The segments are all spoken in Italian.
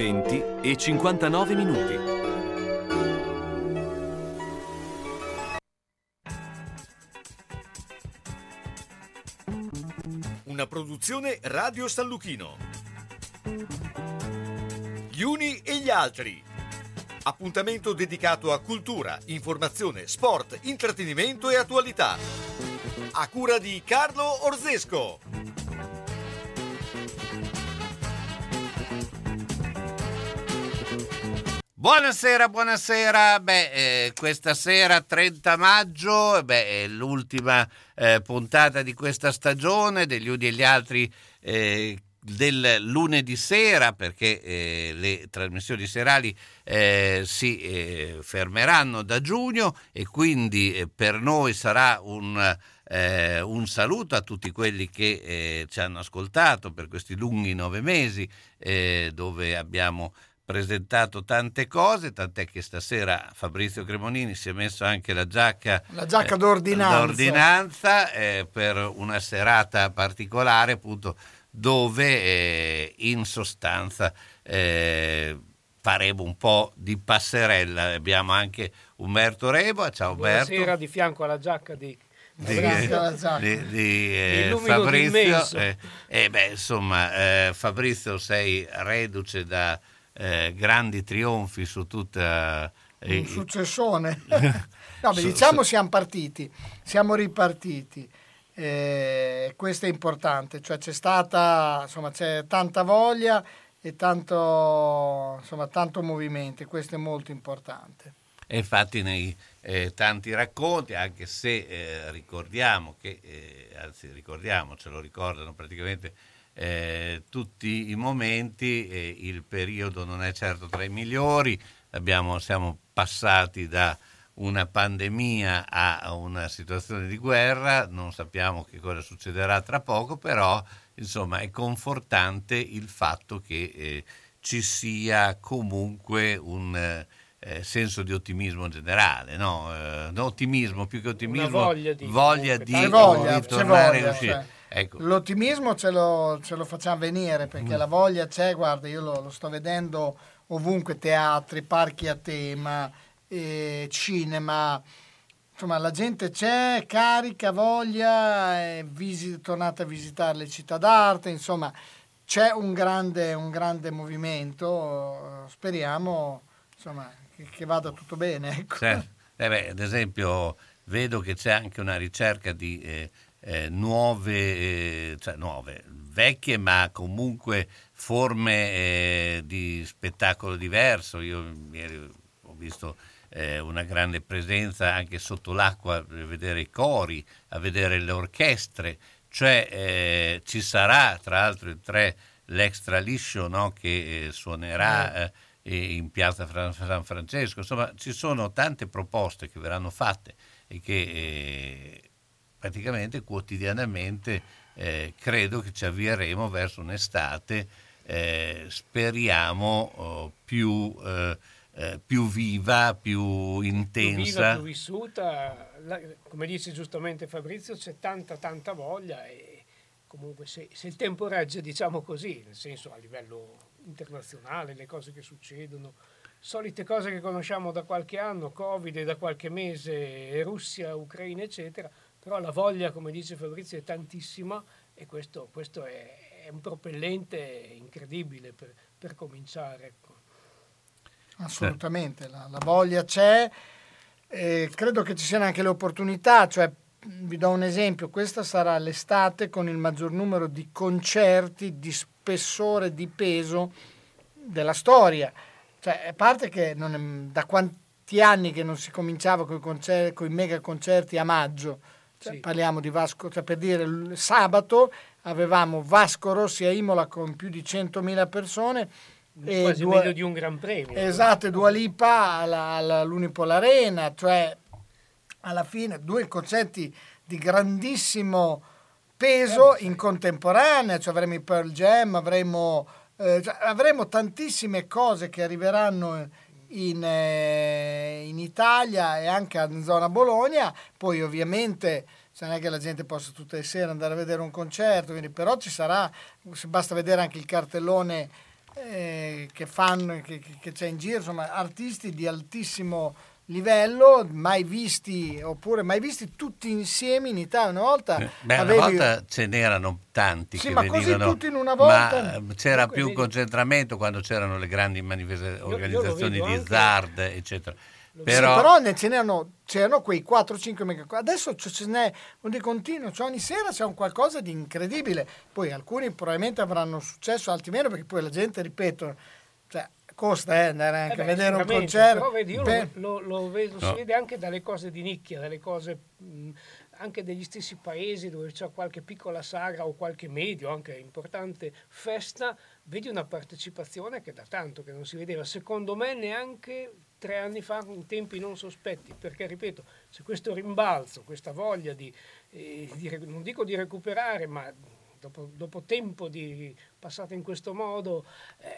20 e 59 minuti. Una produzione Radio San Lucchino. Gli uni e gli altri. Appuntamento dedicato a cultura, informazione, sport, intrattenimento e attualità. A cura di Carlo Orzesco. Buonasera, buonasera. Beh, eh, questa sera, 30 maggio, beh, è l'ultima eh, puntata di questa stagione, degli uni e gli altri eh, del lunedì sera, perché eh, le trasmissioni serali eh, si eh, fermeranno da giugno e quindi per noi sarà un... Eh, un saluto a tutti quelli che eh, ci hanno ascoltato per questi lunghi nove mesi eh, dove abbiamo presentato tante cose, tant'è che stasera Fabrizio Cremonini si è messo anche la giacca, la giacca d'ordinanza, d'ordinanza eh, per una serata particolare appunto dove eh, in sostanza eh, faremo un po' di passerella. Abbiamo anche Umberto Rebo, ciao Umberto. Buonasera di fianco alla giacca di di, di, di eh, Fabrizio eh, eh, beh, insomma eh, Fabrizio sei reduce da eh, grandi trionfi su tutta... Eh, Un successone. no, beh, diciamo siamo partiti, siamo ripartiti. Eh, questo è importante, cioè c'è stata, insomma, c'è tanta voglia e tanto, insomma, tanto movimento, questo è molto importante. E infatti nei eh, tanti racconti, anche se eh, ricordiamo che, eh, anzi ricordiamo, ce lo ricordano praticamente eh, tutti i momenti, eh, il periodo non è certo tra i migliori, Abbiamo, siamo passati da una pandemia a una situazione di guerra, non sappiamo che cosa succederà tra poco, però insomma è confortante il fatto che eh, ci sia comunque un eh, senso di ottimismo generale, no? Eh, ottimismo più che ottimismo, Una voglia di, voglia di, voglia, di tornare voglia, a uscire. Cioè. Ecco. L'ottimismo ce lo, ce lo, facciamo venire perché mm. la voglia c'è, guarda, io lo, lo, sto vedendo ovunque, teatri, parchi a tema, eh, cinema, insomma la gente c'è, carica, voglia, è visi, tornata a visitare le città d'arte, insomma c'è un grande, un grande movimento, speriamo insomma, che, che, vada tutto bene. Ecco. Certo. Eh beh, ad esempio vedo che c'è anche una ricerca di... Eh, eh, nuove, eh, cioè nuove, vecchie ma comunque forme eh, di spettacolo diverso. Io ieri ho visto eh, una grande presenza anche sotto l'acqua a vedere i cori, a vedere le orchestre, cioè eh, ci sarà tra l'altro il tre l'extra liscio no, che eh, suonerà in piazza San Francesco. Insomma, ci sono tante proposte che verranno fatte e che praticamente quotidianamente eh, credo che ci avvieremo verso un'estate, eh, speriamo oh, più, eh, eh più, viva, più intensa. Più viva, più vissuta, La, come dice giustamente Fabrizio, c'è tanta tanta voglia e comunque se, se il tempo regge, diciamo così, nel senso a livello internazionale, le cose che succedono, solite cose che conosciamo da qualche anno, Covid da qualche mese, Russia, Ucraina, eccetera, però la voglia, come dice Fabrizio, è tantissima e questo, questo è, è, un propellente incredibile per, per cominciare. Ecco. Assolutamente, la, la, voglia c'è, eh, credo che ci siano anche le opportunità, cioè vi do un esempio, questa sarà l'estate con il maggior numero di concerti di spessore, di peso della storia. Cioè, a parte che è, da quanti anni che non si cominciava con i mega concerti a maggio, cioè, sì. Parliamo di Vasco, cioè per dire sabato avevamo Vasco Rossi a Imola con più di 100.000 persone. Quasi due, meglio di un Gran Premio. Esatto, e Dua Lipa alla, all'Unipol Arena, cioè alla fine due concerti di grandissimo peso in contemporanea, cioè avremo i Pearl Jam, avremo, eh, cioè avremo tantissime cose che arriveranno in, eh, in, Italia e anche in zona Bologna, poi ovviamente non è che la gente possa tutte le sere andare a vedere un concerto, quindi, però ci sarà, basta vedere anche il cartellone eh, che fanno, che, che c'è in giro, insomma, artisti di altissimo livello, mai visti, oppure mai visti tutti insieme in Italia. Una volta, Eh, Beh, avevi- una volta ce n'erano tanti Sì, che ma così venivano, tutti in una volta? ma eh, c'era Comunque, più vedi- concentramento quando c'erano le grandi lo organizzazioni vedo di anche- Zard, eccetera. Sì, Però, però ne c'erano, c'erano quei 4-5 mega. Adesso ce n'è un di continuo, cioè ogni sera c'è un qualcosa di incredibile. Poi alcuni probabilmente avranno successo, altri meno, perché poi la gente, ripeto, costa eh, andare anche Eh beh, a vedere un concerto. Però vedi, io Per- lo, lo- lo vedo, No. si vede anche dalle cose di nicchia, dalle cose mh, anche degli stessi paesi dove c'è qualche piccola sagra o qualche medio, anche importante festa, vedi una partecipazione che da tanto che non si vedeva, secondo me neanche tre anni fa in tempi non sospetti, perché ripeto, se questo rimbalzo, questa voglia di, eh, di non dico di recuperare, ma dopo, dopo tempo di, passato in questo modo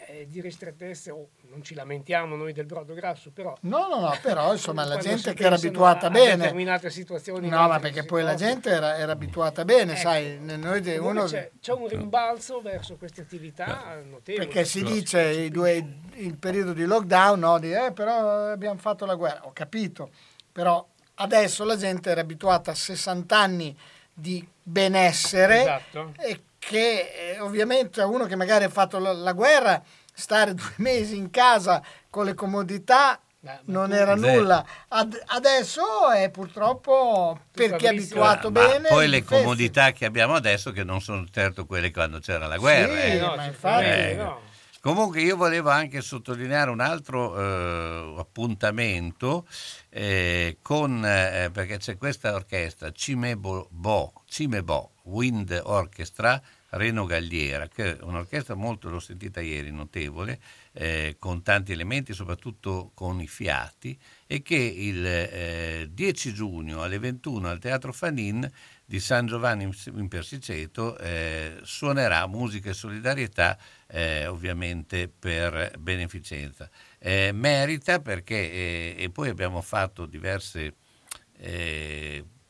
eh, di ristrettezze, oh, non ci lamentiamo noi del brodo grasso, però... No, no, no, però insomma la gente che era abituata a bene. determinate situazioni No, ma perché poi la gente era, era abituata bene, Ecco. sai, noi de- uno, c'è, c'è un rimbalzo verso queste attività notevoli. perché si dice i due, il periodo di lockdown, no, di, eh, però abbiamo fatto la guerra, ho capito, però adesso la gente era abituata a 60 anni di benessere Esatto. e che eh, ovviamente a uno che magari ha fatto la, la guerra, stare due mesi in casa con le comodità Ma- ma non era Sì. nulla. Ad- adesso è purtroppo per chi è abituato ma bene. poi le comodità che abbiamo adesso che non sono certo quelle quando c'era la guerra. Sì, eh. no, ma certamente infatti- no. Comunque io volevo anche sottolineare un altro eh, appuntamento eh, con, eh, perché c'è questa orchestra Cimebo Bo, Cimebo Wind Orchestra Reno Galliera, che è un'orchestra molto, l'ho sentita ieri, notevole, eh, con tanti elementi, soprattutto con i fiati, e che il eh, 10 giugno alle 21 al Teatro Fanin di San Giovanni in- Persiceto eh, suonerà musica e solidarietà eh, ovviamente per beneficenza. Eh, merita perché, eh, e poi abbiamo fatto diverse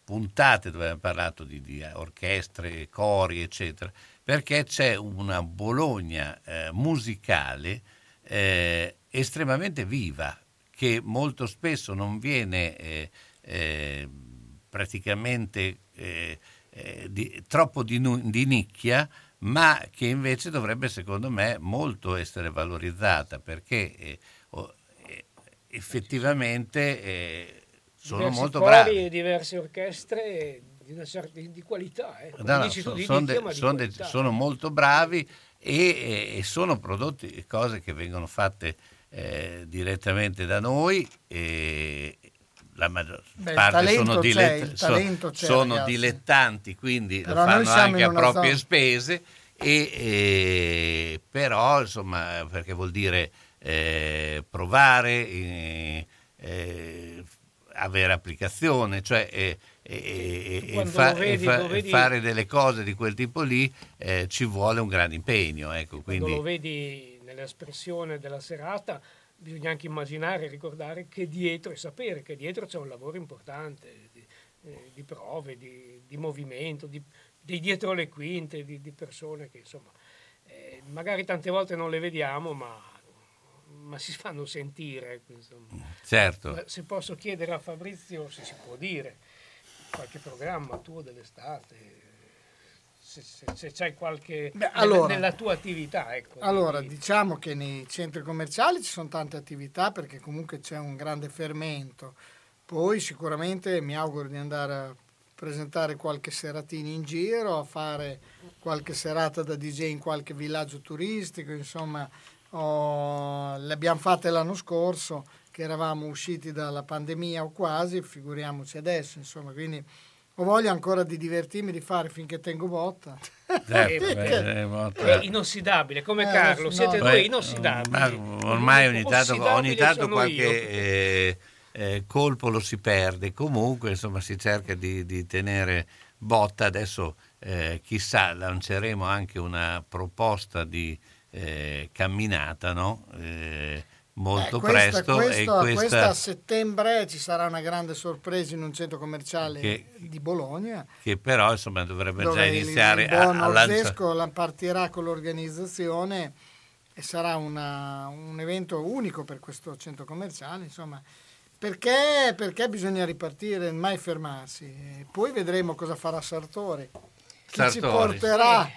puntate dove abbiamo parlato di, di orchestre, cori, eccetera, perché c'è una Bologna eh, musicale eh, estremamente viva che molto spesso non viene eh, eh, praticamente eh, eh, di- troppo di, nu- di nicchia, ma che invece dovrebbe secondo me molto essere valorizzata perché eh, eh, effettivamente sono molto bravi. e diverse orchestre di, una certa, di, di qualità. Eh. No, no, so- di sono, nicchia, de- di sono de- qualità. sono molto bravi e, e- sono prodotti cose che vengono fatte eh, direttamente da noi e la maggior Beh, parte sono, c'è, sono ragazzi. dilettanti quindi Però lo fanno anche a proprie zona- spese e, e- però insomma perché vuol dire eh, provare eh, eh, avere applicazione cioè eh, e, e- e Quando fa- vedi- fa- fare delle cose di quel tipo lì eh, ci vuole un grande impegno ecco, Quando quindi lo vedi nell'espressione della serata, bisogna anche immaginare e ricordare che dietro e sapere che dietro c'è un lavoro importante di, eh, di prove, di, di movimento, di, di dietro le quinte, di, persone che insomma eh, magari tante volte non le vediamo, ma, ma si fanno sentire. insomma. certo Ma Se posso chiedere a Fabrizio se si può dire qualche programma tuo dell'estate, se, se- se c'hai qualche Beh, nella- allora- nella tua attività. Ecco, Allora, di- diciamo che nei centri commerciali ci sono tante attività perché comunque c'è un grande fermento. Poi sicuramente mi auguro di andare a presentare qualche seratina in giro, a fare qualche serata da DJ in qualche villaggio turistico, insomma, ho- le abbiamo fatte l'anno scorso che eravamo usciti dalla pandemia o quasi, figuriamoci adesso, insomma, quindi ho voglia ancora di divertirmi, di fare finché tengo botta. certo, Eh, eh, è inossidabile, come Eh, Carlo, no. siete due inossidabili. ma ormai ogni tanto, ogni tanto qualche eh, eh, colpo lo si perde, comunque insomma si cerca di, di tenere botta, adesso eh, chissà lanceremo anche una proposta di eh, camminata no? Eh, molto Eh, questa- presto questa, e questa questa a settembre ci sarà una grande sorpresa in un centro commerciale Che- di Bologna che però insomma dovrebbe già dove il- iniziare il a, buon a lanciare partirà con l'organizzazione e sarà una, un evento unico per questo centro commerciale, insomma, perché, perché bisogna ripartire, mai fermarsi. E poi vedremo cosa farà Sartori. Chi Sartori. ci porterà?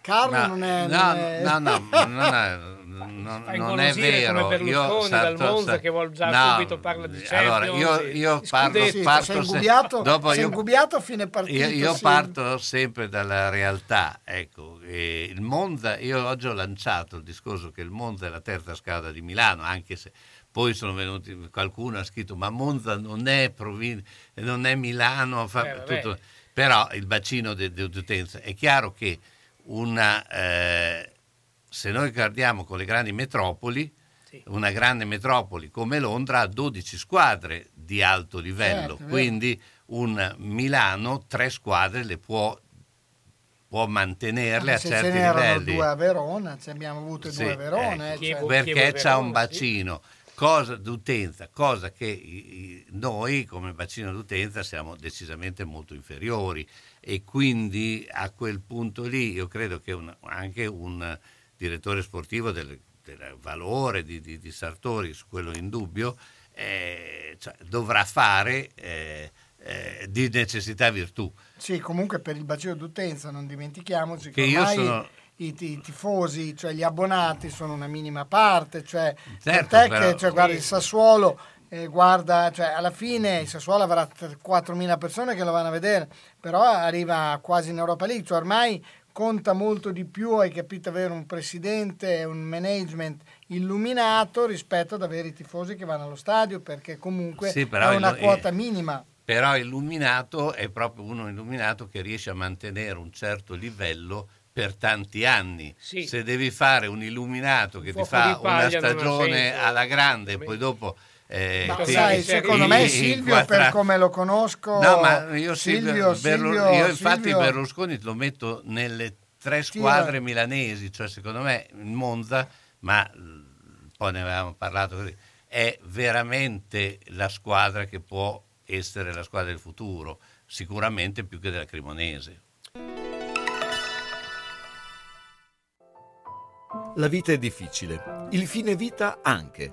Carlo Ma- non è... no, non è- no, no, non è, non- non è come vero. Berlusconi Io dal Sarto- Monza Sa- che vuol già no, subito parla di Allora, io, Champions, io parto. Sì, parto ingubbiato, dopo sei io- ingubbiato a fine partita. Io, io sì. parto sempre dalla realtà, ecco, e il Monza, io oggi ho lanciato il discorso che il Monza è la terza scala di Milano, anche se poi sono venuti, qualcuno ha scritto ma Monza non è, provin- non è Milano, fa Eh, tutto. però il bacino di, di utenza è chiaro che una, eh, se noi guardiamo con le grandi metropoli, Sì. una grande metropoli come Londra ha 12 squadre di alto livello, Certo, quindi un Milano tre squadre le può, può mantenerle Anche a se certi livelli due a Verona, ne abbiamo avute Sì, due a Verona. ecco, eh, Chievo- cioè- perché Chievo c'è un Verona, sì. bacino cosa d'utenza, cosa che i- i- noi come bacino d'utenza siamo decisamente molto inferiori e quindi a quel punto lì io credo che un- anche un direttore sportivo del, del valore di, di- di Sartori, su quello in dubbio, eh, cioè, dovrà fare eh, eh, di necessità virtù. Sì, comunque per il bacino d'utenza non dimentichiamoci che, Che io ormai sono- i, tifosi, cioè gli abbonati, sono una minima parte. Cioè, Certo, però- che cioè, guarda, il Sassuolo, eh, guarda, cioè, alla fine il Sassuolo avrà 4.000 persone che lo vanno a vedere, però arriva quasi in Europa League. Cioè, ormai conta molto di più, hai capito, avere un presidente e un management illuminato rispetto ad avere i tifosi che vanno allo stadio, perché comunque Sì, è una il- quota eh, minima. Però illuminato è proprio uno illuminato che riesce a mantenere un certo livello per tanti anni. Sì. Se devi fare un illuminato che ti fuoco fa di una stagione alla grande e poi dopo... eh, Ma sai, secondo me Silvio, inquadra- per come lo conosco, No, ma io, Silvio- Silvio, Berlu- Silvio- io infatti Silvio- Berlusconi lo metto nelle tre squadre milanesi, cioè secondo me il Monza, ma eh, poi ne avevamo parlato così, è veramente la squadra che può essere la squadra del futuro, sicuramente più che della Cremonese. La vita è difficile, il fine vita anche.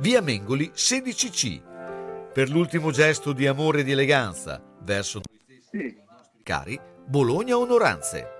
via Mengoli 16C. Per l'ultimo gesto di amore e di eleganza verso noi stessi i nostri cari, Bologna Onoranze.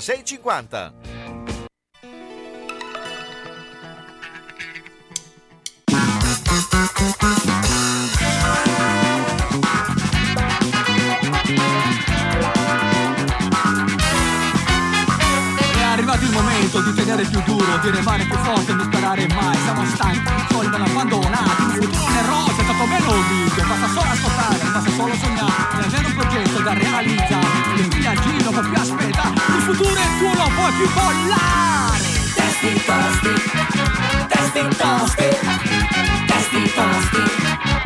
50. È arrivato il momento di tenere più duro, di remare più forte, non sperare mai. Siamo stanchi, soli ben abbandonati. Il futuro non è è stato meno video. Basta solo ascoltare, basta solo sognare. Avere un progetto da realizzare. Può più aspettare. Il futuro è tuo, non puoi più bollare. Testi tosti, testi tosti, testi tosti,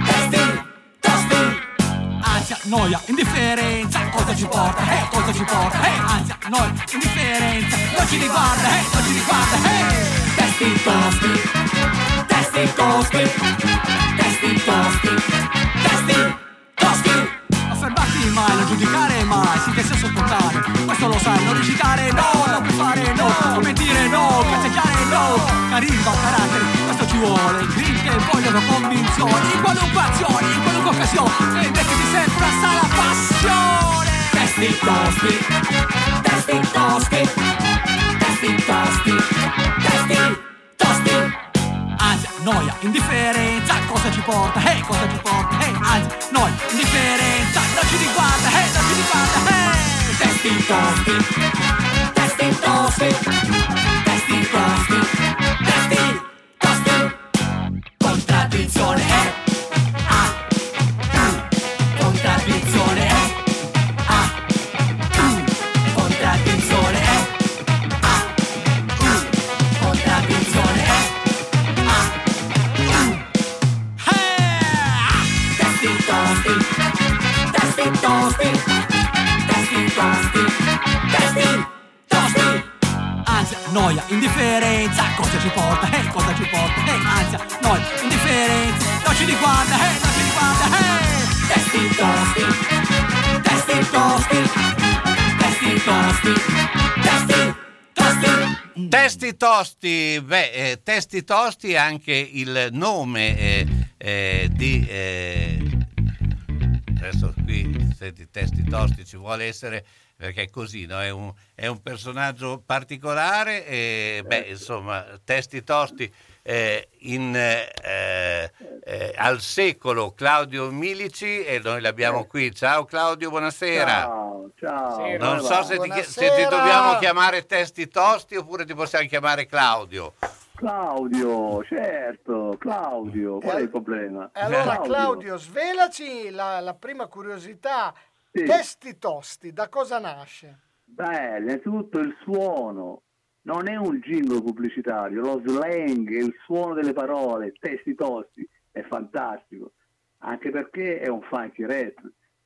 testi tosti. Ansia, noia, indifferenza, cosa ci porta? Eh, cosa ci porta? Eh, ansia, noia, indifferenza, non ci riguarda, eh, non ci riguarda, eh. Testi tosti, testi tosti, testi tosti, testi tosti. Mai, non giudicare mai, sì che sia sopportare, questo lo sai, non recitare no, non puoi fare no, non mentire no, cazzeggiare no, carisma, carattere, questo ci vuole, grinta e vogliono convinzioni, in qualunque azione, in qualunque occasione, e che ti sempre sta la passione. Testi tosti, testi tosti, testi tosti, testi noia, indifferenza, cosa ci porta? Hey, cosa ci porta? Hey, ansia, noia, indifferenza, non ci riguarda, hey, non ci riguarda, hey. Testi tosti, testi tosti, testi tosti, Ansia, indifferenza, cosa ci porta? Hey, cosa ci porta? Hey, ansia, noia, indifferenza, non ci riguarda, hey, non ci riguarda, hey! Testi tosti, testi tosti, testi tosti, testi tosti. Testi tosti, beh, eh, testi tosti è anche il nome eh, eh, di... eh, adesso qui, senti, testi tosti, ci vuole essere, perché è così, no? è, un, è un personaggio particolare, e, beh, insomma, testi tosti. eh, in, eh, eh, al secolo Claudio Milici e noi l'abbiamo qui. Ciao Claudio, buonasera. Ciao, ciao. Non so se ti, se ti dobbiamo chiamare testi tosti oppure ti possiamo chiamare Claudio. Claudio, certo, Claudio, qual è il problema? E allora Claudio, svelaci la, la prima curiosità. Sì. Testi tosti, da cosa nasce? Beh, innanzitutto il suono, non è un jingle pubblicitario, lo slang, il suono delle parole, testi tosti, è fantastico, anche perché è un funky rap,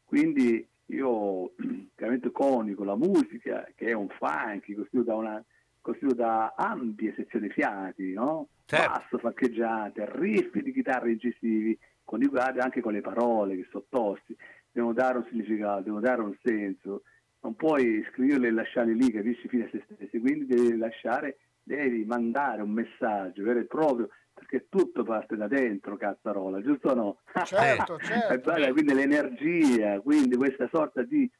quindi io chiaramente conico la musica, che è un funky, costituito da, una, costituito da ampie sezioni fiati, no? Certo. basso faccheggiante, riff di chitarre incisivi, coniugati anche con le parole che sono tosti, devono dare un significato, devono dare un senso, non puoi scriverle e lasciarle lì, capisci, fine a se stessi, quindi devi lasciare, devi mandare un messaggio vero e proprio, perché tutto parte da dentro, cazzarola, giusto o no? Certo, certo. quindi l'energia, quindi questa sorta di,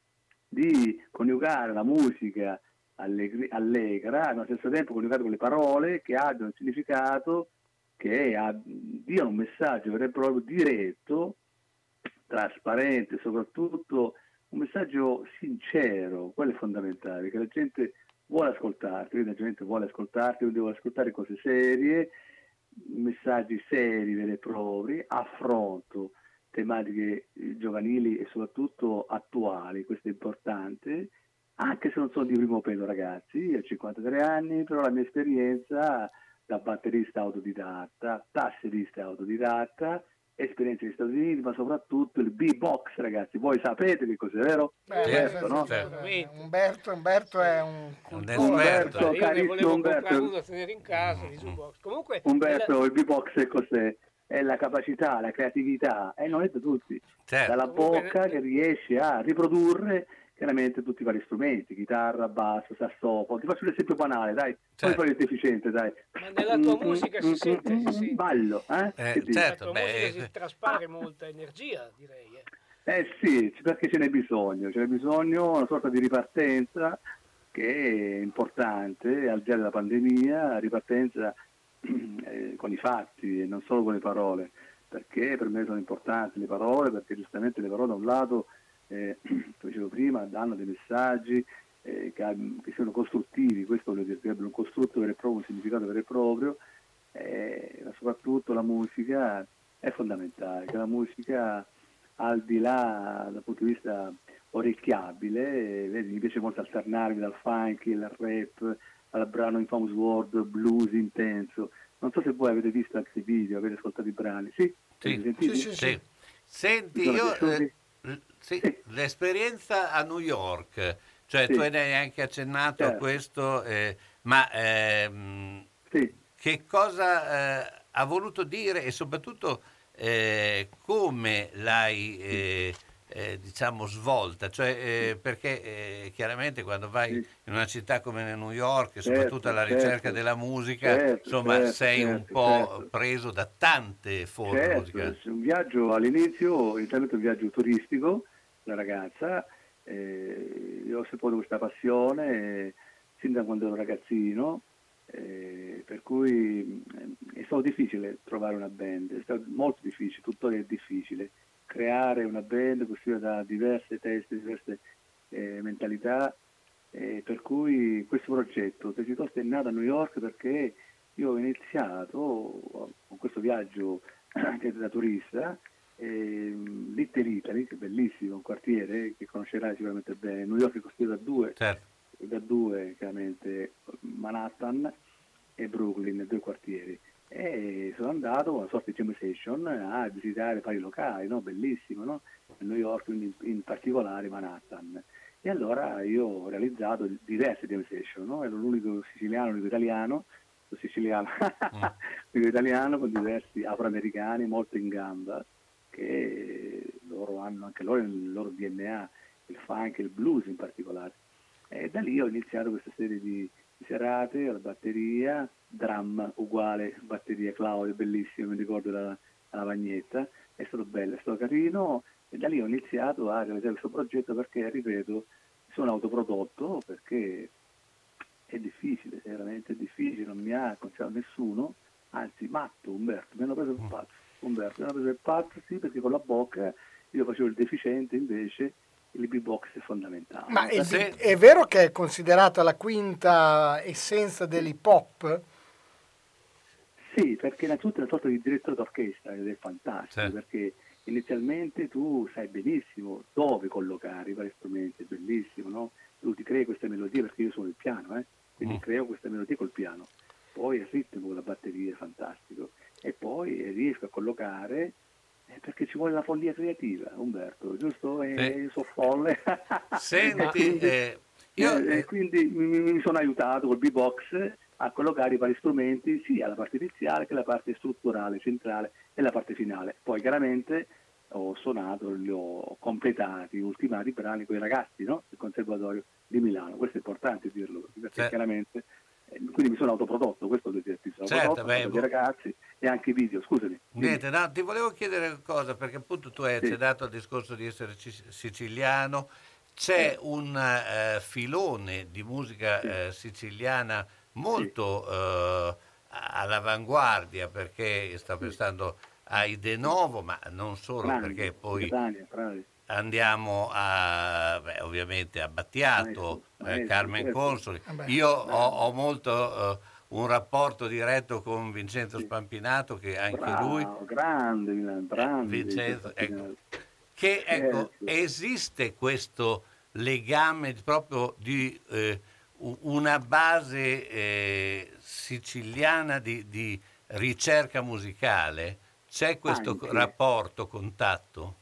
di coniugare la musica allegri- allegra, allo stesso tempo coniugare con le parole che abbiano un significato, che diano un messaggio vero e proprio diretto, trasparente, soprattutto un messaggio sincero, quello è fondamentale, che la gente vuole ascoltarti, quindi la gente vuole ascoltarti, quindi vuole ascoltare cose serie, messaggi seri, veri e propri, affronto tematiche eh, giovanili e soprattutto attuali, questo è importante, anche se non sono di primo pelo ragazzi, ho 53 anni, però la mia esperienza da batterista autodidatta, tasserista autodidatta, esperienza negli Stati Uniti, ma soprattutto il B-Box ragazzi, voi sapete che cos'è, vero? Beh, Certo, beh, no? certo. eh, Umberto, Umberto è un Un esperto. Umberto, Io ne carissimo volevo comprare Umberto. uno da tenere in casa di jukebox. Comunque, Umberto, il B-Box è cos'è? È la capacità, la creatività, e non è da tutti, Certo. dalla Comunque- bocca che riesce a riprodurre chiaramente tutti i vari strumenti, chitarra, basso, sassofono. Ti faccio un esempio banale, dai, poi Certo. fai il deficiente, dai. Ma nella tua musica si sente, si sente. Ballo, eh? Eh, certo, tua beh, musica si traspare molta energia, direi. eh. Eh sì, perché ce n'è bisogno, ce n'è bisogno una sorta di ripartenza che è importante al di là della pandemia, ripartenza eh, con i fatti e non solo con le parole, perché per me sono importanti le parole, perché giustamente le parole da un lato, eh, come dicevo prima, danno dei messaggi eh, che, che siano costruttivi, questo voglio dire, che abbiano un costrutto vero e proprio, un significato vero e proprio, eh, ma soprattutto la musica è fondamentale, che la musica al di là dal punto di vista orecchiabile, eh, vedi, mi piace molto alternarmi dal funky, al rap, al brano Infamous World, blues intenso. Non so se voi avete visto anche i video, avete ascoltato i brani, sì? Sì. Sì, sì, Sì. Senti, io eh, sì, Sì. l'esperienza a New York, cioè Sì. tu ne hai anche accennato a Certo. questo, eh, ma ehm, Sì. che cosa eh, ha voluto dire e soprattutto eh, come l'hai eh, eh, diciamo svolta, cioè, eh, perché eh, chiaramente quando vai in una città come New York e Certo, soprattutto alla ricerca certo. della musica, Certo, insomma certo, sei un certo, po' certo. preso da tante forme Certo, musicali. un viaggio all'inizio, inizialmente un viaggio turistico, la ragazza, Eh, io ho saputo questa passione eh, sin da quando ero ragazzino, eh, per cui eh, è stato difficile trovare una band, è stato molto difficile, tuttora è difficile creare una band costituita da diverse teste, diverse eh, mentalità, per cui questo progetto Tecitost è nato a New York perché io ho iniziato con questo viaggio anche da turista, eh, Little Italy, che è bellissimo, un quartiere che conoscerai sicuramente bene, New York è costituito da due, Certo. da due chiaramente Manhattan e Brooklyn, due quartieri. E sono andato con una sorta di jam session a visitare vari locali, no? bellissimo, no? New York, in, in particolare Manhattan. E allora io ho realizzato diverse jam session, no? ero l'unico siciliano, l'unico italiano, siciliano, l'unico italiano con diversi afroamericani molto in gamba, che loro hanno anche loro nel loro DNA il funk e il blues in particolare. E da lì ho iniziato questa serie di serate alla batteria, drum uguale, batteria Claudio, bellissimo, mi ricordo la, la Vagnetta, è stato bello, è stato carino e da lì ho iniziato a realizzare questo progetto perché, ripeto, sono autoprodotto perché è difficile, è veramente difficile, non mi ha concesso nessuno, anzi matto Umberto, mi hanno preso il pazzo, Umberto, mi hanno preso il pazzo sì perché con la bocca io facevo il deficiente invece il beatbox è fondamentale. Ma è, Sì. è vero che è considerata la quinta essenza dell'hip hop? Sì, perché innanzitutto è una sorta di direttore d'orchestra ed è fantastico, Sì. perché inizialmente tu sai benissimo dove collocare i vari strumenti, è bellissimo, no? Tu ti crei queste melodie perché io suono il piano, eh? quindi Mm. creo queste melodie col piano, poi il ritmo con la batteria è fantastico e poi riesco a collocare eh, perché ci vuole la follia creativa, Umberto, giusto? E Sì. io sono folle. Senti, E quindi- eh, io- eh, quindi mi, mi sono aiutato col beatbox a collocare i vari strumenti sia la parte iniziale che la parte strutturale, centrale e la parte finale. Poi chiaramente ho suonato, li ho completati, ultimati i brani con i ragazzi no? del Conservatorio di Milano. Questo è importante dirlo, perché Certo. chiaramente eh, quindi mi sono autoprodotto, questo devo dirti, sono Certo, beh, dei ragazzi e anche i video, scusami. Niente, no, ti volevo chiedere una cosa, perché appunto tu hai Sì. accennato al discorso di essere ci- siciliano, c'è un eh, filone di musica eh, siciliana molto eh, all'avanguardia, perché sto pensando ai De Novo, ma non solo, Grandi, perché poi Catania, bravi. Andiamo a, beh, ovviamente a Battiato, Maestro, eh, Carmen certo. Consoli. Vabbè. Io ho, ho molto eh, un rapporto diretto con Vincenzo Spampinato, che anche Bravo, lui grande, grande. Vincenzo, ecco, che ecco, Certo. esiste questo legame proprio di eh, una base eh, siciliana di, di ricerca musicale? C'è questo Anche. rapporto, contatto?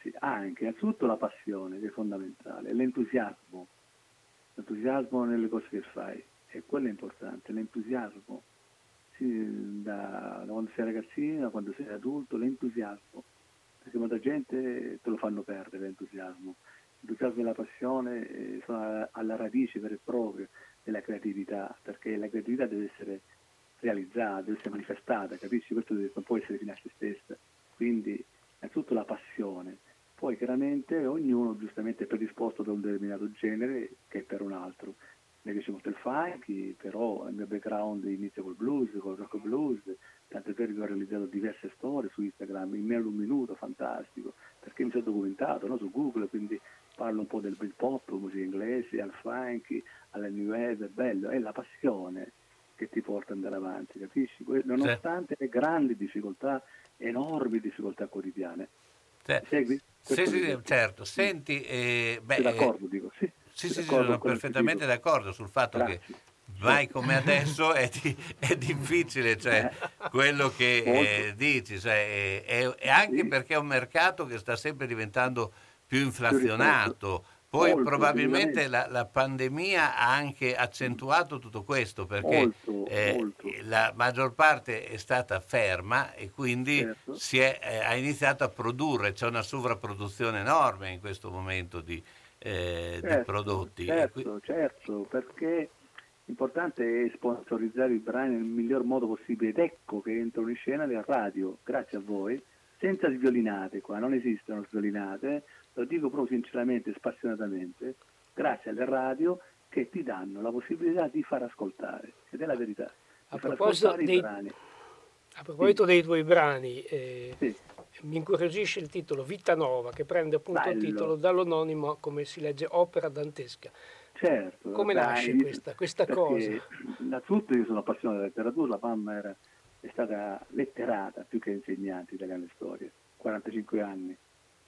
Sì, anche, innanzitutto la passione che è fondamentale, l'entusiasmo, l'entusiasmo nelle cose che fai, e quello è importante, l'entusiasmo, Sì, da, da quando sei ragazzino, da quando sei adulto, l'entusiasmo, perché molta gente te lo fanno perdere l'entusiasmo, l'entusiasmo e la passione eh, sono alla, radice vera e propria della creatività, perché la creatività deve essere realizzata, deve essere manifestata, capisci? Questo non può essere fine a se stessa, quindi innanzitutto la passione, poi chiaramente ognuno giustamente è predisposto da un determinato genere che per un altro. Mi piace molto il funky, però il mio background inizia col blues, col rock blues, tanto è vero che ho realizzato diverse storie su Instagram in meno di un minuto, fantastico, perché mi sono documentato no, su Google, quindi parlo un po' del Britpop, musica inglese, al funky, alla new wave, è bello, è la passione che ti porta ad andare avanti, capisci? Nonostante le grandi difficoltà, enormi difficoltà quotidiane. Cioè, Segui? sì, sì, sì, certo. Senti, eh, beh, eh, d'accordo, dico, sì. Sì, Sei sì, sì, d'accordo sono perfettamente d'accordo sul fatto Grazie. che mai come adesso è, di- è difficile, cioè quello che eh, dici, cioè, e, e anche Sì. perché è un mercato che sta sempre diventando più inflazionato. Poi Molto, probabilmente la, la pandemia ha anche accentuato tutto questo perché Molto, eh, molto. la maggior parte è stata ferma e quindi Certo. si è, eh, ha iniziato a produrre, c'è una sovrapproduzione enorme in questo momento di, eh, di Certo, prodotti. E Certo, qui- certo, perché l'importante è sponsorizzare i brani nel miglior modo possibile ed ecco che entrano in scena le radio, grazie a voi, senza sviolinate qua, non esistono sviolinate, lo dico proprio sinceramente, spassionatamente, grazie alle radio che ti danno la possibilità di far ascoltare, ed è la verità. A proposito, dei, a proposito sì. dei tuoi brani, eh, sì. mi incuriosisce il titolo Vita Nova, che prende appunto Bello. il titolo dall'anonimo, come si legge, opera dantesca. Certo. Come dai, nasce questa, questa cosa? Innanzitutto io sono appassionato della letteratura, la mamma era, è stata letterata più che insegnante italiana di storia, 45 anni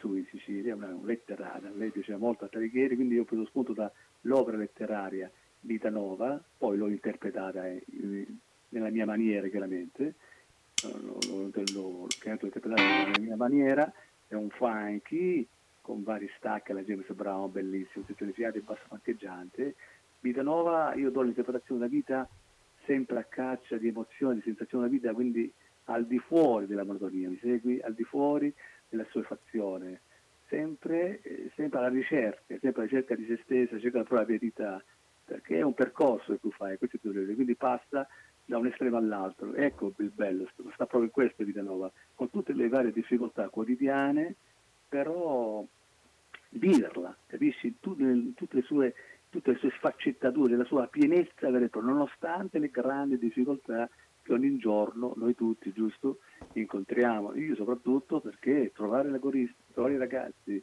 su in Sicilia, una letterata, a lei piaceva molto Alighieri, quindi io ho preso spunto dall'opera letteraria Vita Nova, poi l'ho interpretata nella mia maniera chiaramente, l'ho, l'ho, l'ho interpretata nella mia maniera, è un funky con vari stacchi alla James Brown, bellissimo, tutte le fiate, basso pancheggiante. Vita Nova, io do l'interpretazione della vita sempre a caccia di emozioni, di sensazioni della vita, quindi al di fuori della monotonia, mi segui? Al di fuori della sua fazione, sempre, eh, sempre alla ricerca, sempre alla ricerca di se stessa, ricerca della propria verità, perché è un percorso che tu fai, questo è il quindi passa da un estremo all'altro. Ecco il bello, sta proprio in questo Vita Nova, con tutte le varie difficoltà quotidiane, però viverla, capisci? Tutte, le sue, tutte le sue sfaccettature, la sua pienezza nonostante le grandi difficoltà che ogni giorno noi tutti, giusto, incontriamo. Io soprattutto perché trovare la corista, trovare i ragazzi,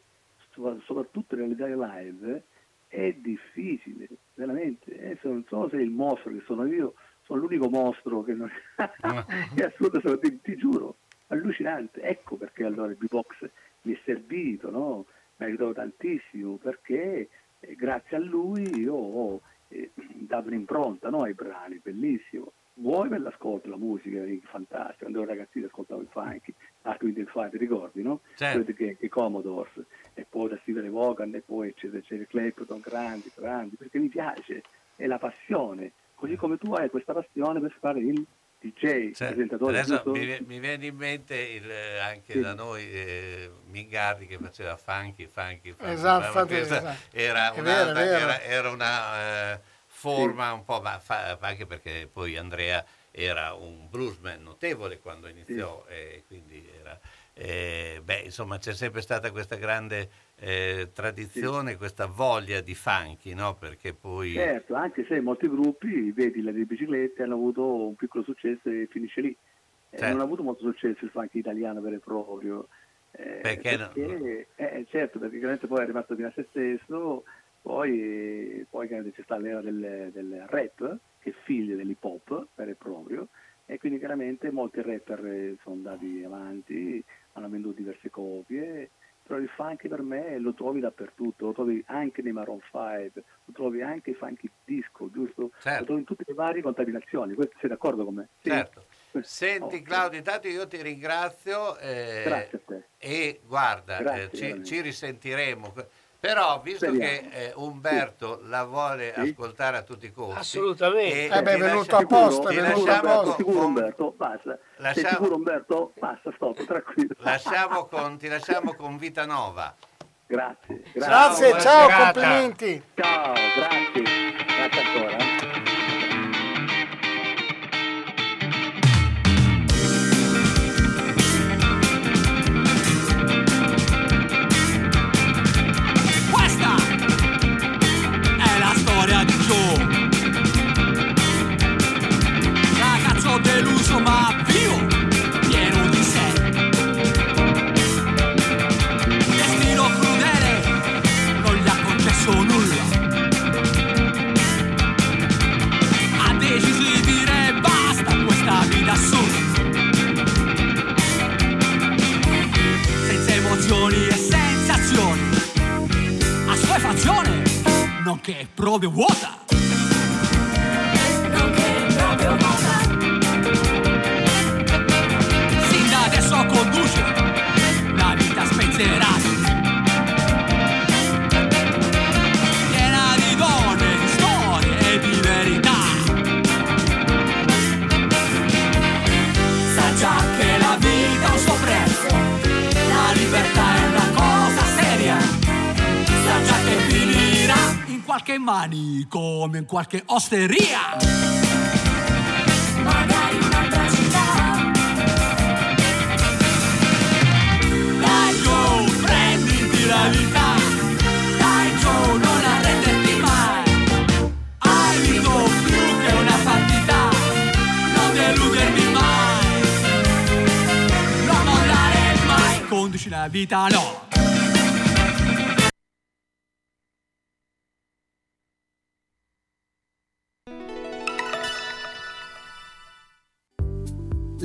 soprattutto realizzare live, è difficile, veramente. Eh, non so se il mostro che sono io, sono l'unico mostro che non è assurdo, ti, ti giuro, allucinante. Ecco perché allora il B-Box mi è servito, no? mi ha aiutato tantissimo perché eh, grazie a lui io ho eh, dato un'impronta no, ai brani, bellissimo. Vuoi per l'ascolto, la musica è fantastica, quando ero ragazzino ascoltavo il funk, ah quindi il funk, ti ricordi, no? Certo. Che, che Commodores, e poi da Steve Vaughan, e poi eccetera, eccetera, Clapton, grandi, grandi, perché mi piace, è la passione, così come tu hai questa passione per fare il DJ, cioè, presentatore. Adesso mi, mi, viene in mente il, anche sì. da noi eh, Mingardi che faceva funky, funky, funky. Esatto, esatto. Era, una, era, era una uh, forma sì. un po', ma fa, anche perché poi Andrea era un bluesman notevole quando iniziò sì. e quindi era... Eh, beh, insomma, c'è sempre stata questa grande eh, tradizione, sì. questa voglia di funky, no? Perché poi... Certo, anche se molti gruppi, vedi, le biciclette hanno avuto un piccolo successo e finisce lì. Eh, certo. non ha avuto molto successo il funky italiano vero e proprio. Eh, perché, perché no? Eh, certo, perché chiaramente poi è rimasto fino a se stesso, poi, poi c'è stata l'era del, del, rap, che è figlio dell'hip hop vero e proprio, e quindi chiaramente molti rapper sono andati avanti, hanno venduto diverse copie però il funk per me lo trovi dappertutto, lo trovi anche nei Maroon 5, lo trovi anche i funky disco, giusto? Certo. Lo trovi in tutte le varie contaminazioni, Questo, sei d'accordo con me? Sì. Certo. Senti oh, Claudio, intanto io ti ringrazio eh, Grazie a te. e guarda, eh, ci, ci, risentiremo. Però, visto Speriamo. che eh, Umberto la vuole sì? ascoltare a tutti i costi, assolutamente, eh beh, è venuto apposta, è venuto apposta. Sicuro Umberto, basta. Lasciamo... Sei sicuro Umberto? Basta, stop, tranquillo. Lasciamo con, ti lasciamo con Vita Nova. Grazie, grazie, grazie ciao, ciao complimenti. Ciao, grazie, grazie ancora. Concesso nulla. Ha deciso di dire basta a questa vita assurda. Senza emozioni e sensazioni. A sua fazione, nonché proprio vuota. qualche mani in qualche osteria. Magari un'altra città. Dai Joe, prenditi la vita. Dai Joe, non arrenderti mai. Hai vinto più che una partita. Non deludermi mai. Non mollare mai. Conduci la vita, no.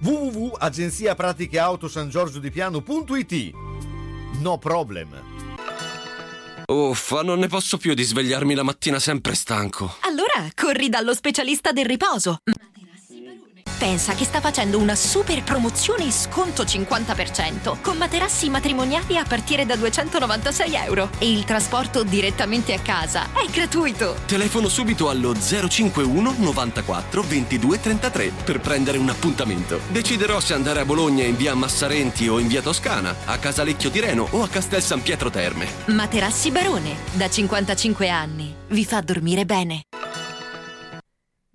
www.agenziapraticheautosangiorgiodipiano.it No problem. Uffa, non ne posso più di svegliarmi la mattina sempre stanco. Allora corri dallo specialista del riposo. Pensa che sta facendo una super promozione sconto 50% con materassi matrimoniali a partire da 296 euro e il trasporto direttamente a casa è gratuito. Telefono subito allo 051 94 22 33 per prendere un appuntamento. Deciderò se andare a Bologna in via Massarenti o in via Toscana, a Casalecchio di Reno o a Castel San Pietro Terme. Materassi Barone, da 55 anni, vi fa dormire bene.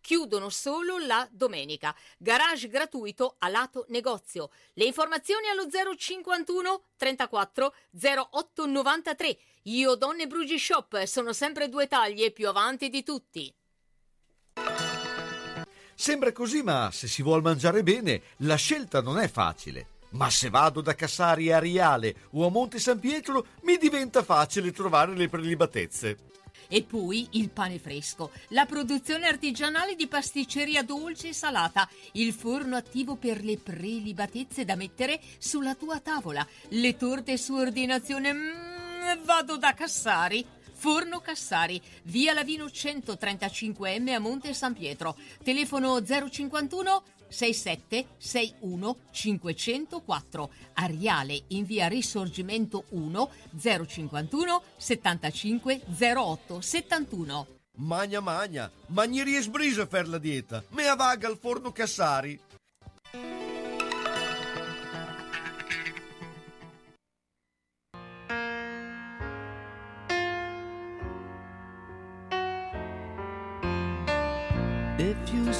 chiudono solo la domenica. Garage gratuito a lato negozio. Le informazioni allo 051 34 08 93. Io Donne Brugi Shop sono sempre due taglie più avanti di tutti. Sembra così, ma se si vuol mangiare bene, la scelta non è facile. Ma se vado da Cassari a Riale o a Monte San Pietro, mi diventa facile trovare le prelibatezze. E poi il pane fresco, la produzione artigianale di pasticceria dolce e salata, il forno attivo per le prelibatezze da mettere sulla tua tavola, le torte su ordinazione. Mm, vado da Cassari. Forno Cassari, via Lavino 135M a Monte San Pietro. Telefono 051 67 61 504. Ariale in via Risorgimento 1 051 75 08 71. Magna magna, ma non riesco a fare la dieta. Me avaga al forno Cassari.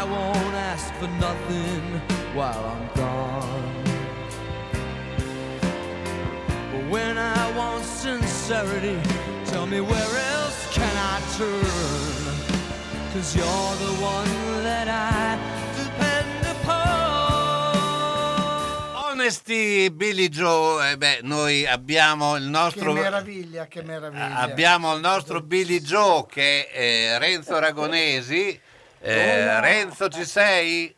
I won't ask for nothing while I'm gone. But when I want sincerity, tell me where else can I turn? Cause you're the one that I depend upon. Honesty Billy Joe, eh beh, noi abbiamo il Che nostro... meraviglia, che meraviglia. Abbiamo il nostro Billy Joe che è Renzo Ragonesi. Eh. Renzo, ci sei?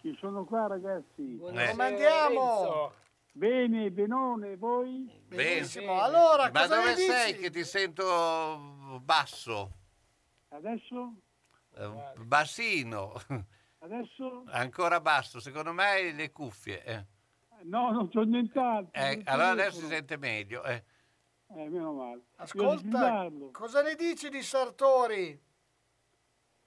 Ci sono qua ragazzi. Buonasera, Come andiamo? Bene, benone, voi? Benissimo. Allora, Ma cosa dove ne dici? sei che ti sento basso? Adesso? Eh, Bassino, Adesso? ancora basso, secondo me le cuffie. eh. No, non c'ho nient'altro. Eh, non allora adesso si sente meglio. eh. Eh, meno male. Ascolta, cosa ne dici di Sartori?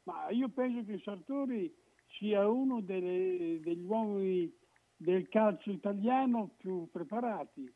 Ma io penso che Sartori sia uno delle- degli uomini del calcio italiano più preparati.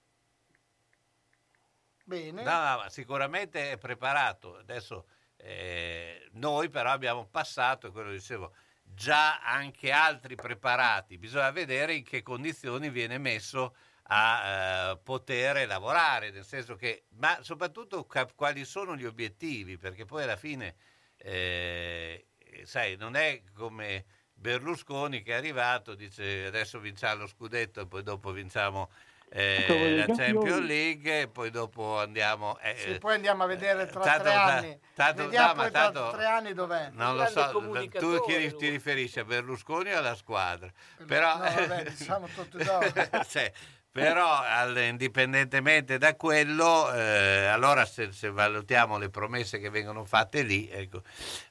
Bene. No, no, ma sicuramente è preparato. Adesso eh, noi però abbiamo passato, e quello dicevo, già anche altri preparati. Bisogna vedere in che condizioni viene messo a eh, poter lavorare, nel senso che, ma soprattutto cap- quali sono gli obiettivi, perché poi alla fine, eh, sai, non è come Berlusconi che è arrivato, dice adesso vinciamo lo scudetto e poi dopo vinciamo eh, la. Champions League e poi dopo andiamo... eh, Sì, poi andiamo a vedere tra tanto- tre anni. tanto- Vediamo no, ma poi tra tanto- tre anni dov'è. non lo so, tu chi ti riferisci a Berlusconi o alla squadra? Però, No, vabbè, diciamo tutto dopo. cioè, però al- indipendentemente da quello, eh, allora se, se valutiamo le promesse che vengono fatte lì, ecco,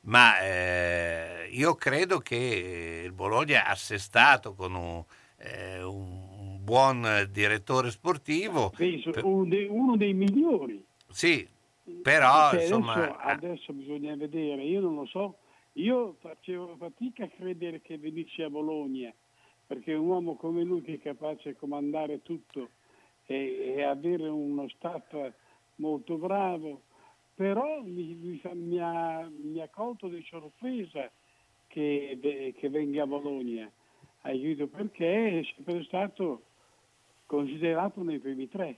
ma eh, io credo che il Bologna assestato con un, eh, un buon direttore sportivo, Penso uno dei, uno dei migliori. sì, però Perché insomma... adesso, adesso bisogna vedere, io non lo so, io facevo fatica a credere che venisse a Bologna, perché un uomo come lui che è capace di comandare tutto e, e avere uno staff molto bravo, però mi, mi mi ha, mi ha colto di sorpresa che, che venga a Bologna, capito? Perché è sempre stato considerato nei primi tre.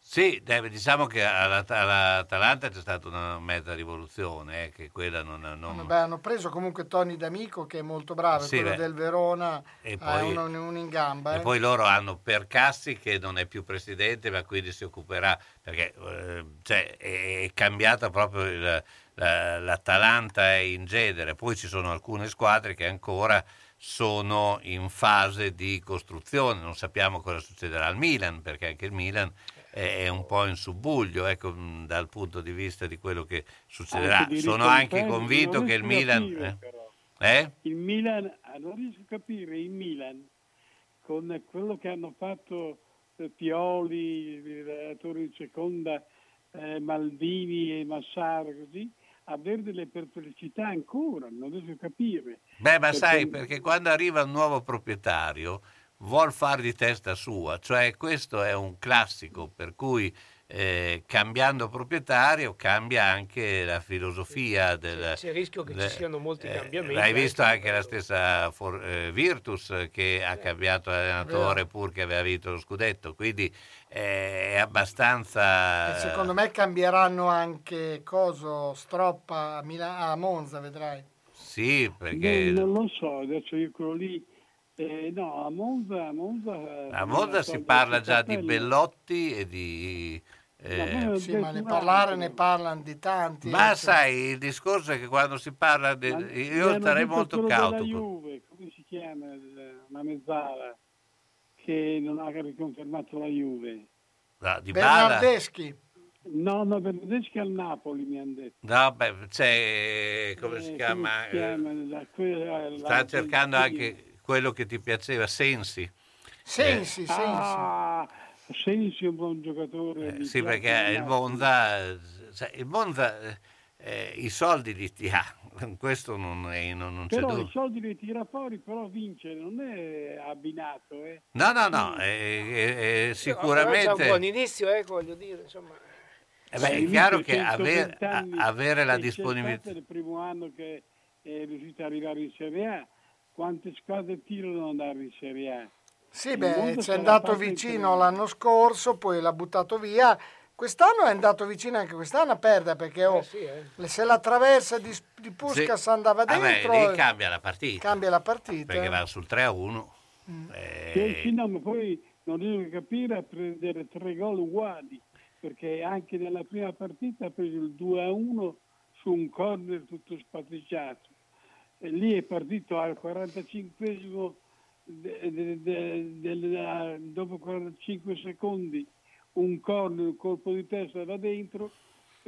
Sì, diciamo che all'At- all'Atalanta c'è stata una mezza rivoluzione, eh, che quella non... non- Beh, hanno preso comunque Tony D'Amico che è molto bravo, Sì, quello beh. del Verona E ha poi- uno, uno in gamba. E eh. poi loro hanno Percassi che non è più presidente, ma quindi si occuperà, perché eh, cioè, è cambiata proprio il- la- l'Atalanta è in genere, poi ci sono alcune squadre che ancora sono in fase di costruzione, non sappiamo cosa succederà al Milan, perché anche il Milan è un po' in subbuglio ecco, mh, dal punto di vista di quello che succederà. Anche di Sono anche convinto che il Milan... capire, eh? Eh? Il Milan, ah, non riesco a capire il Milan con quello che hanno fatto eh, Pioli, il allenatore in seconda, eh, Maldini e Massara, così, avere delle perplessità ancora, non riesco a capire. Beh, ma Perché- sai, perché quando arriva un nuovo proprietario vuol far di testa sua, cioè questo è un classico, per cui eh, cambiando proprietario cambia anche la filosofia del... C'è il rischio che de- ci siano molti eh, cambiamenti. L'hai visto eh. anche la stessa For- eh, Virtus che ha cambiato allenatore pur che aveva vinto lo scudetto, quindi eh, è abbastanza... E secondo me cambieranno anche Coso, Stroppa a, Mila- a Monza, vedrai. Sì, perché... Non, non lo so, adesso io quello lì, eh, no, a Monza... A Monza, A Monza si parla già di Bellotti e di... eh, Sì, ma ne parlare ne parlano di tanti. Ma eh, cioè- sai, il discorso è che quando si parla di... Io starei molto cauto. La Juve, come si chiama? Una mezzala che non ha riconfermato la Juve. No, di Bernardeschi. No, no, Bernardeschi al Napoli mi hanno detto. No, beh, c'è, come si Eh, chiama? come si chiama? La- quella- la- Sta cercando la- anche quello che ti piaceva, Sensi. Sensi, Sensi. Ah, Sensi è un buon giocatore. Eh, sì, perché il. Monza, eh, sai, il Monza eh, i soldi li ti ha, questo non, è, non, non c'è Però i dubbio. soldi li tira fuori, però vince, non è abbinato. Eh. No, no, no, eh, eh, eh, Però è un sicuramente... buon inizio, eh, voglio dire, insomma. Eh beh, è chiaro che aver- 120 anni a- avere la disponibilità... stato il primo anno che è riuscito ad arrivare in Serie A, quante squadre tirano ad andare in Serie A? Sì, Il beh, ci è andato vicino l'anno scorso, poi l'ha buttato via. Quest'anno è andato vicino anche quest'anno a perdere perché oh, se la traversa di, di Puskas Sì. andava Ah, beh, dentro, lì eh, cambia la partita, cambia la partita. perché va sul 3 a 1. Sì, sì, no, ma poi non riesco a capire a prendere tre gol uguali, perché anche nella prima partita ha preso il 2 a 1 su un corner tutto spaticciato. E lì è partito al 45 dopo 45 secondi un corner, un colpo di testa va dentro.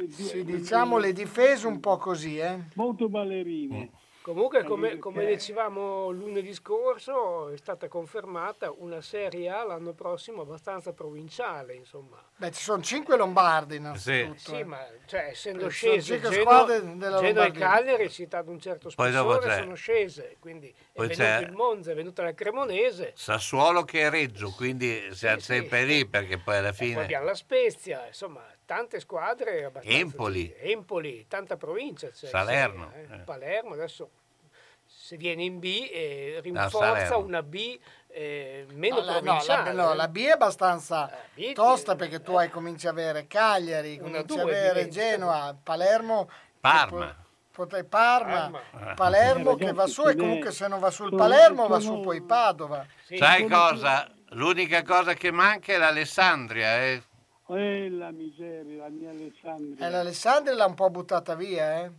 Sì, diciamo le difese un po' così, eh. Molto ballerine. Comunque, come, come dicevamo lunedì scorso, è stata confermata una Serie A l'anno prossimo abbastanza provinciale, insomma. Beh, ci sono cinque lombardi innanzitutto. Sì, eh. ma cioè, essendo Ci sono scese cinque Genoa, squadre della Genoa e. Cagliari, città di un certo spessore, sono scese, quindi è poi venuto c'è- il Monza, è venuta la Cremonese, Sassuolo che è Reggio, quindi siamo sempre lì perché poi alla e poi fine... abbiamo la Spezia, insomma, tante squadre abbastanza... Empoli. Empoli, tanta provincia c'è. Salerno, sì, eh. eh. Palermo, adesso se viene in B eh, No, rinforza Salerno. una B eh, meno No, no, provinciale. la, no, eh. la B è abbastanza B- tosta perché tu hai cominci a avere Cagliari, cominci a avere. Genoa, Palermo, Parma. potrei Parma, Parma. Palermo Eh, che va su e comunque se non va sul Palermo va su poi Padova. Sai cosa? L'unica cosa che manca è l'Alessandria. Eh? Eh, la miseria, la mia Alessandria. E l'Alessandria l'ha un po' buttata via, eh.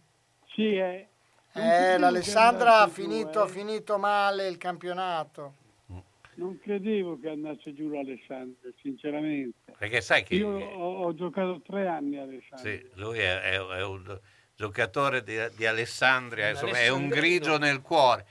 Sì, eh. Non Eh, l'Alessandra ha giù, finito, eh. finito male il campionato. Non credevo che andasse giù l'Alessandria, sinceramente. Perché sai che Io ho, ho giocato tre anni a Alessandria. sì, lui è, è- è un giocatore di, di Alessandria, insomma, è un grigio nel cuore.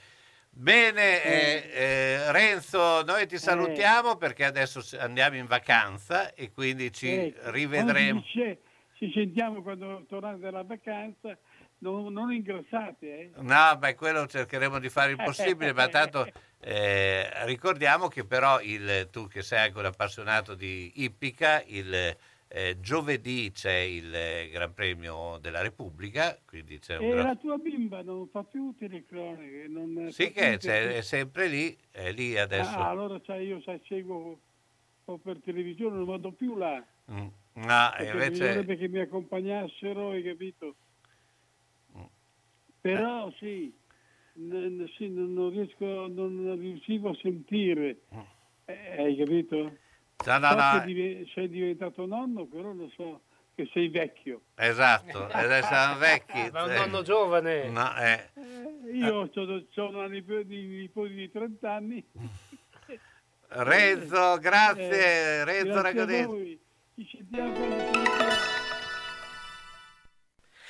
Bene, eh, eh, Renzo, noi ti salutiamo perché adesso andiamo in vacanza e quindi ci Eh, rivedremo. dice- Ci sentiamo quando tornate dalla vacanza, non, non ingrassate, eh? No, beh, quello cercheremo di fare il possibile, ma tanto eh, ricordiamo che però il, tu che sei anche un appassionato di ippica, il eh, giovedì c'è il eh, Gran Premio della Repubblica, quindi c'è un E gran- la tua bimba non fa più telecronache? Non Sì che c'è- è sempre lì, è lì adesso. Ah, allora sai, io sai, seguo per televisione, non vado più là. Mm. E Perché invece vorrebbe che mi accompagnassero, hai capito? Mm. Però sì, n- sì, non, riesco, non riuscivo a sentire, Eh, hai capito? No. che dive- sei diventato nonno, però lo so che sei vecchio. esatto, adesso siamo vecchi. Ma un eh. nonno giovane. No, eh. Io ho una nipoti di, nipoti di 30 anni. Renzo, grazie, Eh, Renzo grazie voi. Ci sentiamo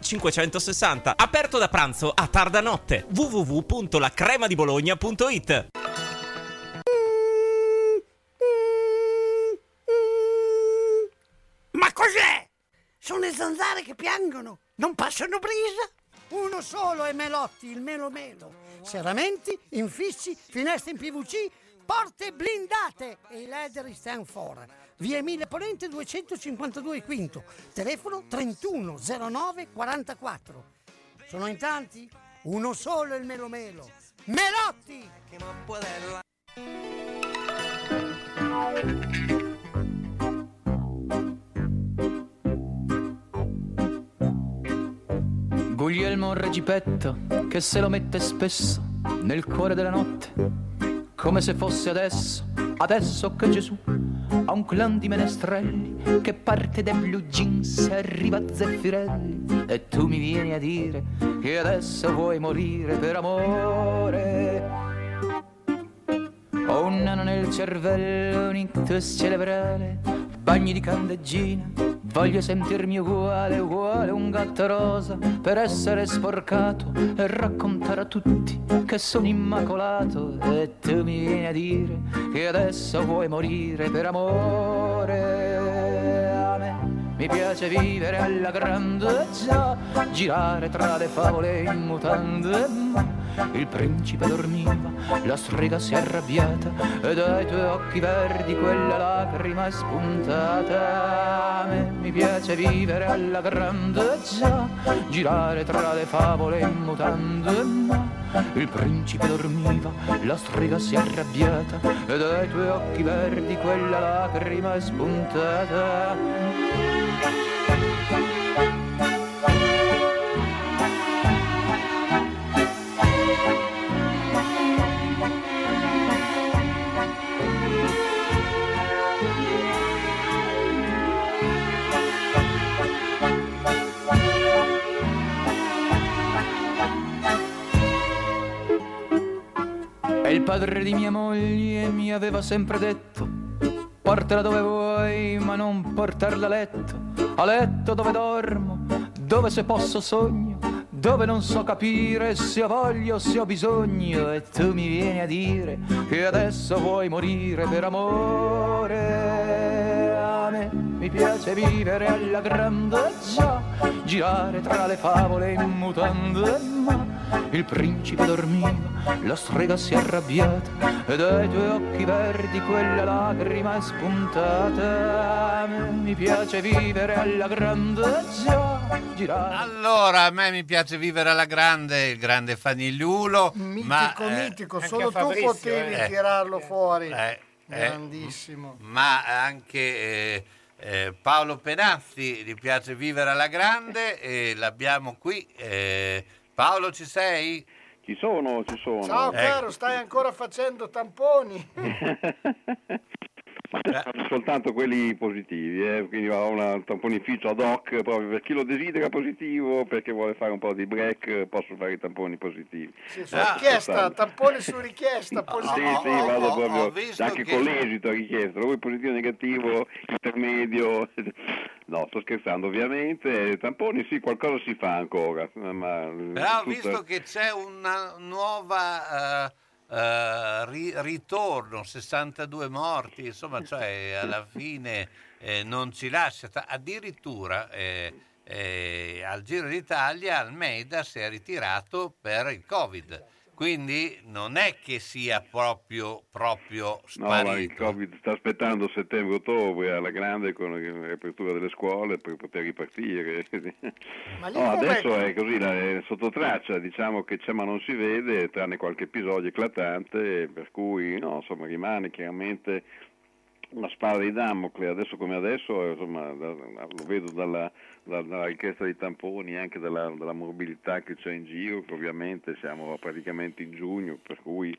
560. Aperto da pranzo a tarda notte. www.lacremadibologna.it Ma cos'è? Sono le zanzare che piangono, non passano brisa. Uno solo è Melotti, il Melo Melo. Serramenti, infissi, finestre in PVC, porte blindate e i leder stand for. Via Emile Ponente 252 Quinto, telefono 31 09 44. Sono in tanti? Uno solo il Melo Melo. Melotti! Guglielmo Regipetto che se lo mette spesso nel cuore della notte, come se fosse adesso, adesso che Gesù ha un clan di menestrelli che parte dai blue jeans e arriva a Zeffirelli e tu mi vieni a dire che adesso vuoi morire per amore. Ho un nano nel cervello, un ictus cerebrale, bagni di candeggina, voglio sentirmi uguale, uguale un gatto rosa per essere sporcato e raccontare a tutti che sono immacolato e tu mi vieni a dire che adesso vuoi morire per amore. A me mi piace vivere alla grande già, girare tra le favole in mutande, il principe dormiva, la strega si è arrabbiata e dai tuoi occhi verdi quella lacrima è spuntata. Me mi piace vivere alla grande già, girare tra le favole in mutande, il principe dormiva, la strega si è arrabbiata e dai tuoi occhi verdi quella lacrima è spuntata. Il padre di mia moglie mi aveva sempre detto Portala dove vuoi, ma non portarla a letto. A letto dove dormo, dove se posso sogno Dove non so capire se ho voglia o se ho bisogno. E tu mi vieni a dire che adesso vuoi morire per amore. A me mi piace vivere alla grande già Girare tra le favole in mutande ma il principe dormiva, la strega si è arrabbiata e dai tuoi occhi verdi quella lacrima è spuntata. A me mi piace vivere alla grande già, girare. Allora, a me mi piace vivere alla grande, il grande fanigliulo. Mitico, ma, eh, mitico, anche solo a tu Fabrizio, potevi eh. tirarlo fuori. eh, eh, Grandissimo. ma anche eh, eh, Paolo Penazzi gli piace vivere alla grande e l'abbiamo qui. Eh, Paolo, ci sei? Ci sono, ci sono. Ciao Ecco. caro, stai ancora facendo tamponi? Ma fanno soltanto quelli positivi, eh, quindi ho una- un tamponificio ad hoc proprio per chi lo desidera positivo, perché vuole fare un po' di break, eh, posso fare i tamponi positivi. Sì, su Ah, richiesta, tampone su richiesta, Sì, positivo. sì, vado ho proprio anche che- con l'esito a richiesta, voi positivo, negativo, intermedio. No, sto scherzando ovviamente, tamponi sì, qualcosa si fa ancora, ma Però ho tutto- visto che c'è una nuova eh, eh, ri- ritorno, 62 morti, insomma, cioè alla fine eh, non ci lascia. Ta- Addirittura eh, eh, al Giro d'Italia Almeida si è ritirato per il Covid. Quindi non è che sia proprio, proprio No, ma il sparito. Covid sta aspettando settembre-ottobre alla grande con l'apertura delle scuole per poter ripartire. Ma No, adesso è così, la- è sotto traccia, diciamo che c'è ma non si vede, tranne qualche episodio eclatante, per cui no, insomma rimane chiaramente una spada di Damocle, adesso come adesso, insomma, lo vedo dalla, da- dalla richiesta dei tamponi e anche dalla, dalla mobilità che c'è in giro, che ovviamente siamo praticamente in giugno, per cui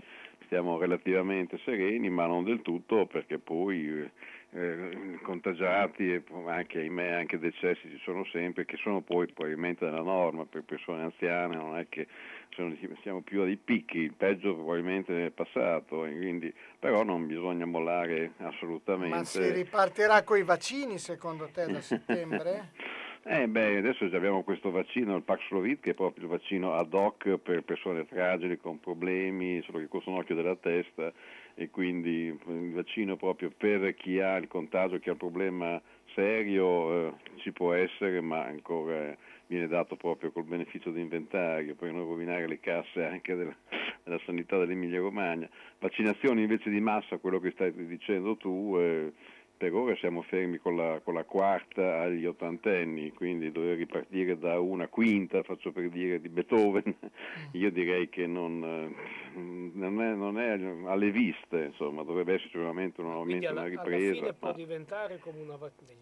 stiamo relativamente sereni, ma non del tutto perché poi eh, eh, contagiati e anche, ahimè, anche decessi ci sono sempre, che sono poi probabilmente nella norma per persone anziane, non è che sono- siamo più a dei picchi, il peggio probabilmente nel passato, e quindi, però non bisogna mollare assolutamente. Ma si ripartirà con i vaccini secondo te da settembre? Eh beh, adesso abbiamo questo vaccino, il Paxlovid, che è proprio il vaccino ad hoc per persone fragili con problemi, solo che costa un occhio della testa e quindi il vaccino proprio per chi ha il contagio, chi ha il problema serio eh, ci può essere, ma ancora viene dato proprio col beneficio di inventario per non rovinare le casse anche della, della sanità dell'Emilia Romagna. Vaccinazioni invece di massa, quello che stai dicendo tu, eh, per ora siamo fermi con la, con la quarta agli ottantenni, quindi dover ripartire da una quinta, faccio per dire, di Beethoven, io direi che non, eh, non, è, non è alle viste, insomma, dovrebbe esserci veramente un aumento, alla, una alla ripresa. può ma- diventare come una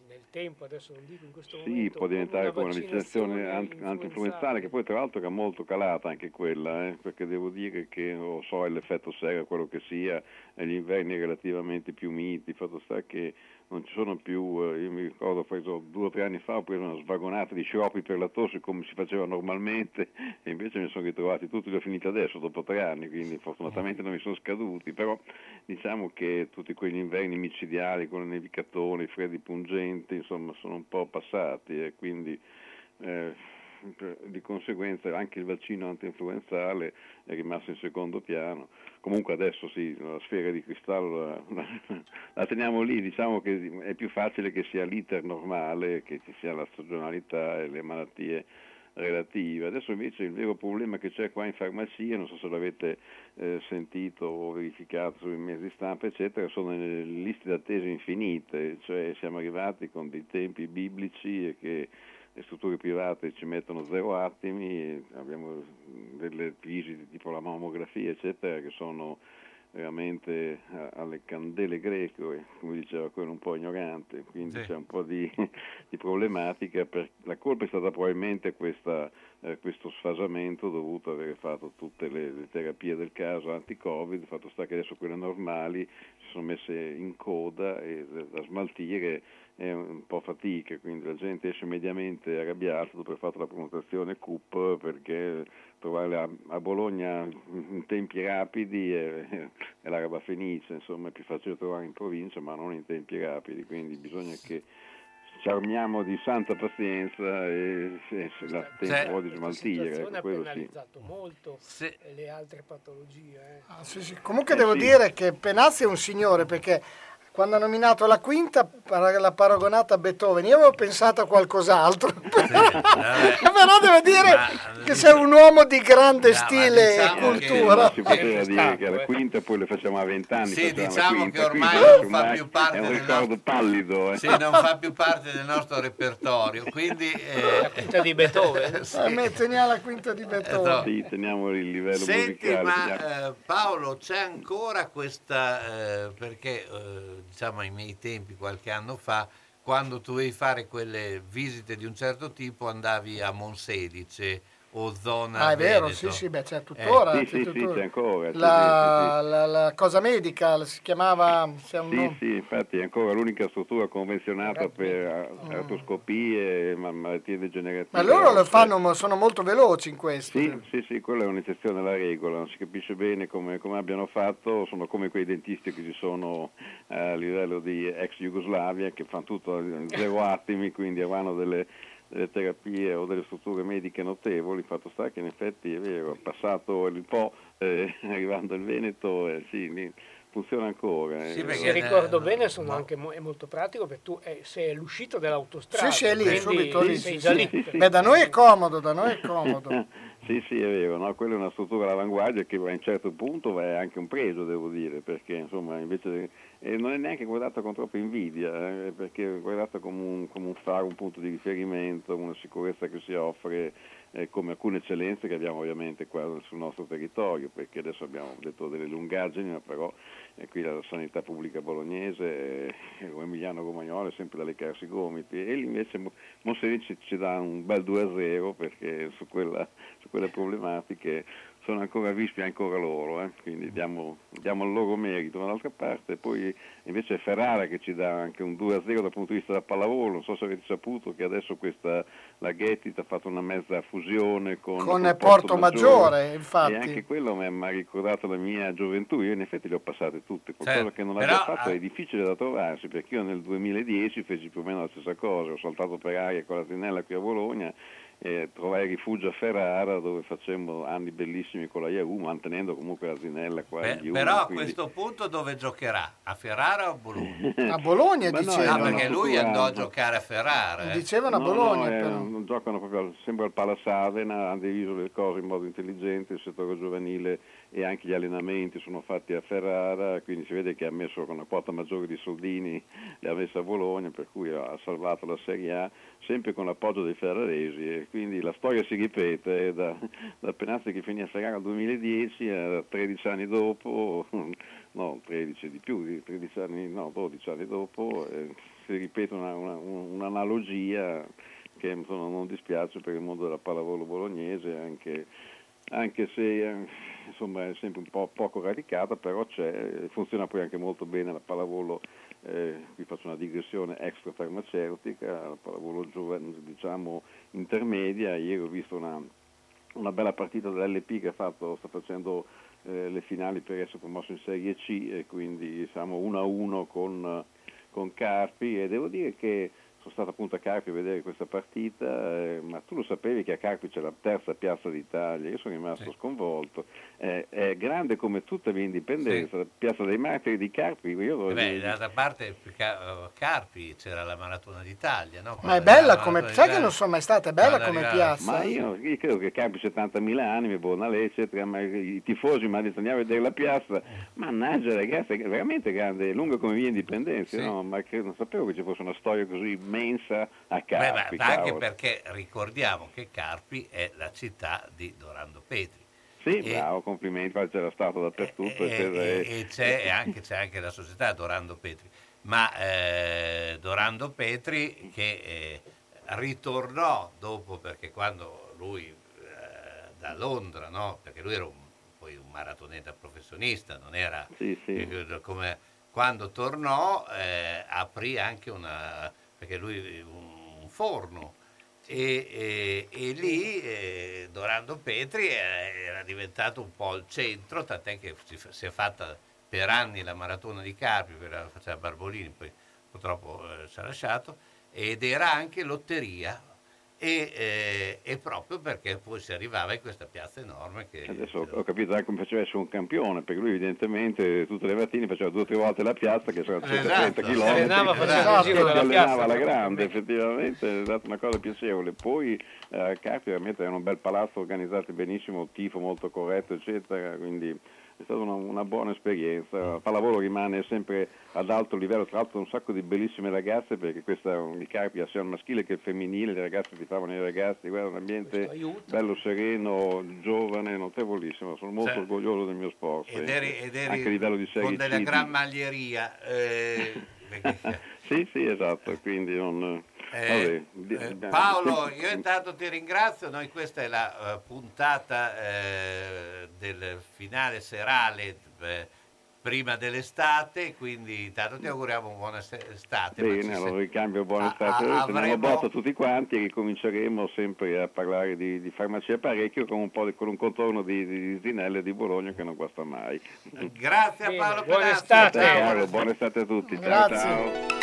nel, tempo, adesso non dico in questo Sì, momento, può diventare come una vaccinazione vaccinazione anti- antinfluenzale, che poi tra l'altro era molto calata anche quella, eh, perché devo dire che non so l'effetto serio, quello che sia, gli inverni relativamente più miti, fatto sta che non ci sono più, eh, io mi ricordo ho preso due o tre anni fa, ho preso una svagonata di sciroppi per la tosse come si faceva normalmente e invece mi sono ritrovati tutti li ho finiti adesso dopo tre anni, quindi fortunatamente non mi sono scaduti, però diciamo che tutti quegli inverni micidiali con le nevicatone, i freddi pungenti, insomma sono un po' passati e quindi eh, di conseguenza anche il vaccino antinfluenzale è rimasto in secondo piano. Comunque adesso sì, la sfera di cristallo la, la- la teniamo lì, diciamo che è più facile che sia l'iter normale, che ci sia la stagionalità e le malattie relative. Adesso invece il vero problema che c'è qua in farmacia, non so se l'avete eh, sentito o verificato sui mezzi stampa, eccetera, sono le liste d'attesa infinite, cioè siamo arrivati con dei tempi biblici che le strutture private ci mettono zero attimi, abbiamo delle visite tipo la mammografia, eccetera, che sono veramente eh, alle candele greco, e, come diceva quello un po' ignorante, quindi Sì. c'è un po' di, di problematica. Per, la colpa è stata probabilmente questa, eh, questo sfasamento dovuto ad aver fatto tutte le, le terapie del caso anti-Covid, fatto sta che adesso quelle normali si sono messe in coda e da smaltire è un po' fatica, quindi la gente esce mediamente arrabbiata dopo aver fatto la prenotazione CUP perché trovare a, a Bologna in tempi rapidi è, è la roba fenice, insomma è più facile trovare in provincia ma non in tempi rapidi, quindi bisogna che ci armiamo di santa pazienza e se, se la tempo di smaltire, ecco, ha quello sì. penalizzato molto eh, le altre patologie. eh. Ah, sì, sì. Comunque Eh, devo sì. dire che Penazzi è un signore perché quando ha nominato la quinta l'ha paragonata a Beethoven, io avevo pensato a qualcos'altro. Però devo dire che sei un uomo di grande stile diciamo e che- cultura. Non si poteva dire che alla quinta poi le facciamo a vent'anni. Sì, facciamo la diciamo quinta, che ormai quindi non fa più parte È un ricordo pallido. Eh. Sì, non fa più parte del nostro repertorio, quindi... La quinta di Beethoven? A me teniamo la quinta di Beethoven. Sì, teniamo il livello Senti, musicale. ma eh, Paolo, c'è ancora questa, eh, perché eh, diciamo ai miei tempi, qualche anno fa, quando dovevi fare quelle visite di un certo tipo andavi a Monselice o zona Ah, è vero, Veneto. sì, sì, beh, c'è tuttora. Sì, sì, c'è sì, tuttora. c'è ancora, sì, La, la- la cosa medica si chiamava. Sì, nome. sì, infatti è ancora l'unica struttura convenzionata per artroscopie, ma- malattie degenerative. Ma loro lo fanno, ma sono molto veloci in questo. Sì, sì, sì, quella è un'eccezione alla regola, non si capisce bene come, come abbiano fatto, sono come quei dentisti che ci sono eh, a livello di ex Jugoslavia che fanno tutto in zero attimi, quindi avranno delle, delle terapie o delle strutture mediche notevoli, fatto sta che in effetti è vero, passato il Po, eh, arrivando il Veneto, eh, sì, funziona ancora. eh. Se ricordo bene sono anche mo- è molto pratico perché tu eh, sei all'uscita dell'autostrada. Sì, sì, è lì, subito lì. sei sì, sì. lì. Beh, da noi è comodo, da noi è comodo. Sì, sì, è vero, no? quella è una struttura all'avanguardia che a un certo punto è anche un pregio, devo dire, perché insomma invece e non è neanche guardata con troppa invidia, eh, perché è guardata come un, come un faro, un punto di riferimento, una sicurezza che si offre eh, come alcune eccellenze che abbiamo ovviamente qua sul nostro territorio, perché adesso abbiamo detto delle lungaggini, ma però eh, qui la sanità pubblica bolognese, eh, Emiliano Romagnolo è sempre da leccarsi i gomiti e lì invece Monselici ci dà un bel 2-0 perché su, quella, su quelle problematiche sono ancora vispi ancora loro, eh? quindi diamo, diamo, il loro merito dall'altra parte, poi invece è Ferrara che ci dà anche un 2-0 dal punto di vista del pallavolo, non so se avete saputo che adesso questa, la Ghetit ha fatto una mezza fusione con, con, con Porto Maggiore, Maggiore, infatti. E anche quello mi ha ricordato la mia gioventù, io in effetti le ho passate tutte, qualcosa Certo, che non però, abbia fatto ah- è difficile da trovarsi, perché io nel 2010 feci più o meno la stessa cosa, ho saltato per aria con la Tinella qui a Bologna, e trovai rifugio a Ferrara dove facemmo anni bellissimi con la Yahoo mantenendo comunque la Zinella qua Beh, Yahoo, però a quindi- questo punto dove giocherà? A Ferrara o a Bologna? A Bologna Ma no. Ah, perché lui andò a giocare a Ferrara. eh. Dicevano a No, Bologna, no, eh, però. non giocano proprio sempre al Palasavena, hanno diviso le cose in modo intelligente, il settore giovanile e anche gli allenamenti sono fatti a Ferrara, quindi si vede che ha messo con una quota maggiore di soldini, le ha messe a Bologna, per cui ha salvato la Serie A, sempre con l'appoggio dei ferraresi. E quindi la storia si ripete, eh, da, da Penazzi che finì a Ferrara nel 2010 a 13 anni dopo, no 13 di più, di 13 anni, no 12 anni dopo, eh, si ripete una- una- un'analogia che insomma, non dispiace per il mondo della pallavolo bolognese, anche, anche se eh, insomma, è sempre un po' poco radicata, però c'è, funziona poi anche molto bene la pallavolo, eh, qui faccio una digressione extrafarmaceutica, la pallavolo giovane, diciamo intermedia, ieri ho visto una, una bella partita dell'LP che fatto, sta facendo eh, le finali per essere promosso in Serie C e quindi siamo 1-1 con, con Carpi. E devo dire che sono stato appunto a Carpi a vedere questa partita, eh, ma tu lo sapevi che a Carpi c'è la terza piazza d'Italia, io sono rimasto sconvolto, Eh, è grande come tutta l'indipendenza, la piazza dei martiri di Carpi, io Eh Beh, d'altra parte eh, Carpi c'era la maratona d'Italia, no? Ma è bella come... Sai che non sono mai stata, è bella come arrivava- piazza? Ma io, io credo che Carpi 70.000 anime, Bonale, eccetera, ma i tifosi mi hanno detto andiamo a vedere la piazza, mannaggia ragazzi, è veramente grande, è lunga come via Indipendenza, Sì. no? ma che non sapevo che ci fosse una storia così immensa a Beh, ma- Carpi. ma anche perché ricordiamo che Carpi è la città di Dorando Petri. Sì, E- bravo, complimenti, c'era stato dappertutto. e, eccetera, e- e- e c'è, anche, c'è anche la società Dorando Petri, ma eh, Dorando Petri che eh, ritornò dopo perché quando lui eh, da Londra, no? perché lui era un, poi un maratoneta professionista, non era Sì, sì. eh, come quando tornò eh, aprì anche una perché lui un, forno e, e- e lì eh, Dorando Petri era diventato un po' il centro, tant'è che si, è fatta per anni la maratona di Carpi, quella la faceva Barbolini, poi purtroppo eh, ci ha lasciato, ed era anche lotteria. E, eh, e proprio perché poi si arrivava in questa piazza enorme che Adesso ho- capito anche come faceva essere un campione, perché lui evidentemente tutte le mattine faceva due o tre volte la piazza, che sono 130 Esatto. km. Si allenava, il giro della allenava alla grande, effettivamente è stata una cosa piacevole. Poi eh, Carpi veramente era un bel palazzo organizzato benissimo, tifo molto corretto, eccetera, quindi è stata una, una buona esperienza. Il pallavolo rimane sempre ad alto livello, tra l'altro un sacco di bellissime ragazze, perché questa, il Carpi ha sia il maschile che il femminile, le ragazze ti favano i ragazzi, guarda un ambiente bello, sereno, giovane, notevolissimo, sono molto Sì. orgoglioso del mio sport. ed eri, ed eri anche a livello di serie con della C, gran maglieria eh, perché- Sì, sì, esatto, quindi non... Eh, eh, Paolo, io intanto ti ringrazio, noi questa è la eh, puntata eh, del finale serale eh, prima dell'estate, quindi intanto ti auguriamo una buona estate. Bene, allora ricambio buona estate, a- avremo- botta tutti quanti e ricominceremo sempre a parlare di, di farmacia parecchio con un, po' di, con un contorno di, di Zinelle e di Bologna che non guasta mai. Grazie a Bene, Paolo buona Penazzi. estate. Ciao, Ciao. buona estate a tutti. Ciao, Grazie. ciao.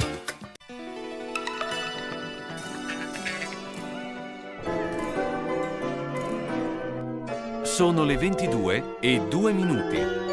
Sono le 22 e 2 minuti.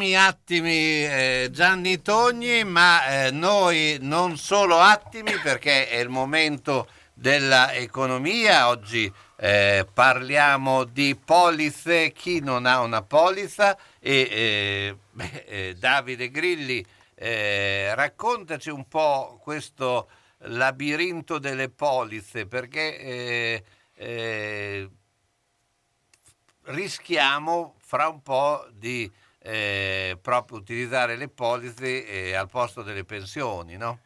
Buoni attimi eh, Gianni Togni, ma eh, noi non solo attimi perché è il momento dell'economia. Oggi eh, parliamo di polizze, chi non ha una polizza e eh, beh, eh, Davide Grilli eh, raccontaci un po' questo labirinto delle polizze perché rischiamo fra un po' di eh, proprio utilizzare le polizze eh, al posto delle pensioni, no?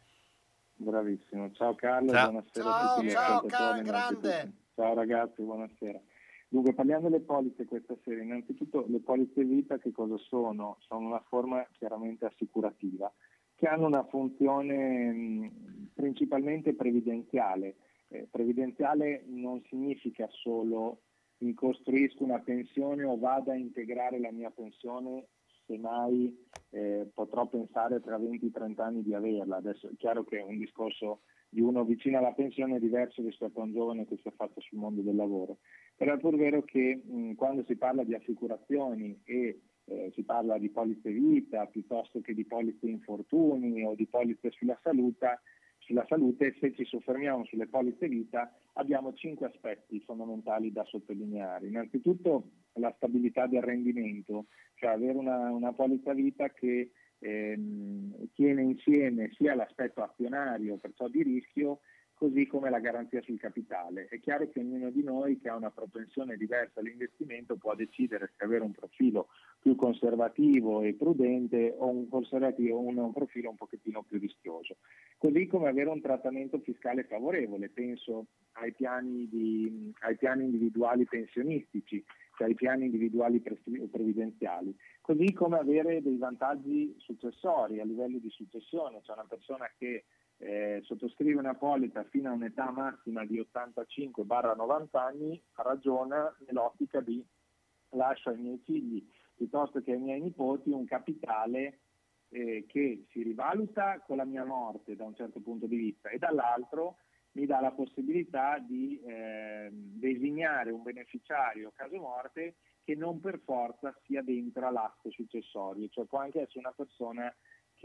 Bravissimo, ciao Carlo, Ciao. buonasera Ciao, a tutti ciao, innanzitutto. grande. Ciao ragazzi, buonasera. Dunque, parliamo delle polizze questa sera. Innanzitutto le polizze vita che cosa sono? Sono una forma chiaramente assicurativa che hanno una funzione mh, principalmente previdenziale. Eh, previdenziale non significa solo mi costruisco una pensione o vado a integrare la mia pensione se mai eh, potrò pensare tra 20-30 anni di averla. Adesso è chiaro che un discorso di uno vicino alla pensione è diverso rispetto a un giovane che si è fatto sul mondo del lavoro. Però è pur vero che mh, quando si parla di assicurazioni e eh, si parla di polizze vita piuttosto che di polizze infortuni o di polizze sulla salute, sulla salute, se ci soffermiamo sulle polizze vita, abbiamo cinque aspetti fondamentali da sottolineare. Innanzitutto la stabilità del rendimento, cioè avere una, una polizza vita che ehm, tiene insieme sia l'aspetto azionario, perciò di rischio, così come la garanzia sul capitale. È chiaro che ognuno di noi che ha una propensione diversa all'investimento può decidere se avere un profilo più conservativo e prudente o un, un, profilo un pochettino più rischioso. Così come avere un trattamento fiscale favorevole, penso ai piani, di, ai piani individuali pensionistici, cioè ai piani individuali pre- previdenziali, così come avere dei vantaggi successori a livello di successione, cioè una persona che eh, sottoscrive una polizza fino a un'età massima di 85-90 anni, ragiona nell'ottica di lascio ai miei figli piuttosto che ai miei nipoti un capitale eh, che si rivaluta con la mia morte da un certo punto di vista e dall'altro mi dà la possibilità di eh, designare un beneficiario caso morte che non per forza sia dentro all'atto successorio, cioè può anche essere una persona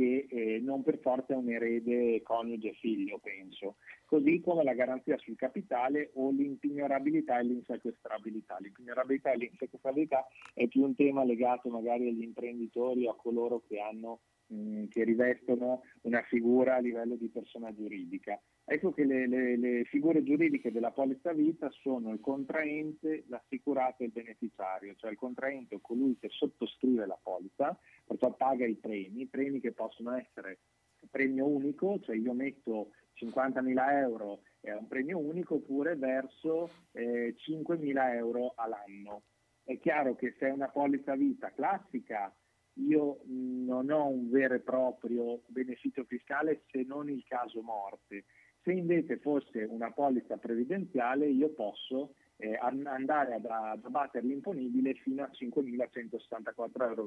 che eh, non per forza è un erede coniuge figlio, penso. Così come la garanzia sul capitale o l'impignorabilità e l'insequestrabilità. L'impignorabilità e l'insequestrabilità è più un tema legato magari agli imprenditori o a coloro che hanno mh, che rivestono una figura a livello di persona giuridica. Ecco che le, le, le, figure giuridiche della polizza vita sono il contraente, l'assicurato e il beneficiario, cioè il contraente è colui che sottoscrive la polizza, perciò paga i premi, premi che possono essere premio unico, cioè io metto 50.000 euro è un premio unico oppure verso eh, 5.000 euro all'anno. È chiaro che se è una polizza vita classica io non ho un vero e proprio beneficio fiscale se non il caso morte. Se invece fosse una polizza previdenziale io posso eh, andare ad, ad abbattere l'imponibile fino a 5.174,27 euro,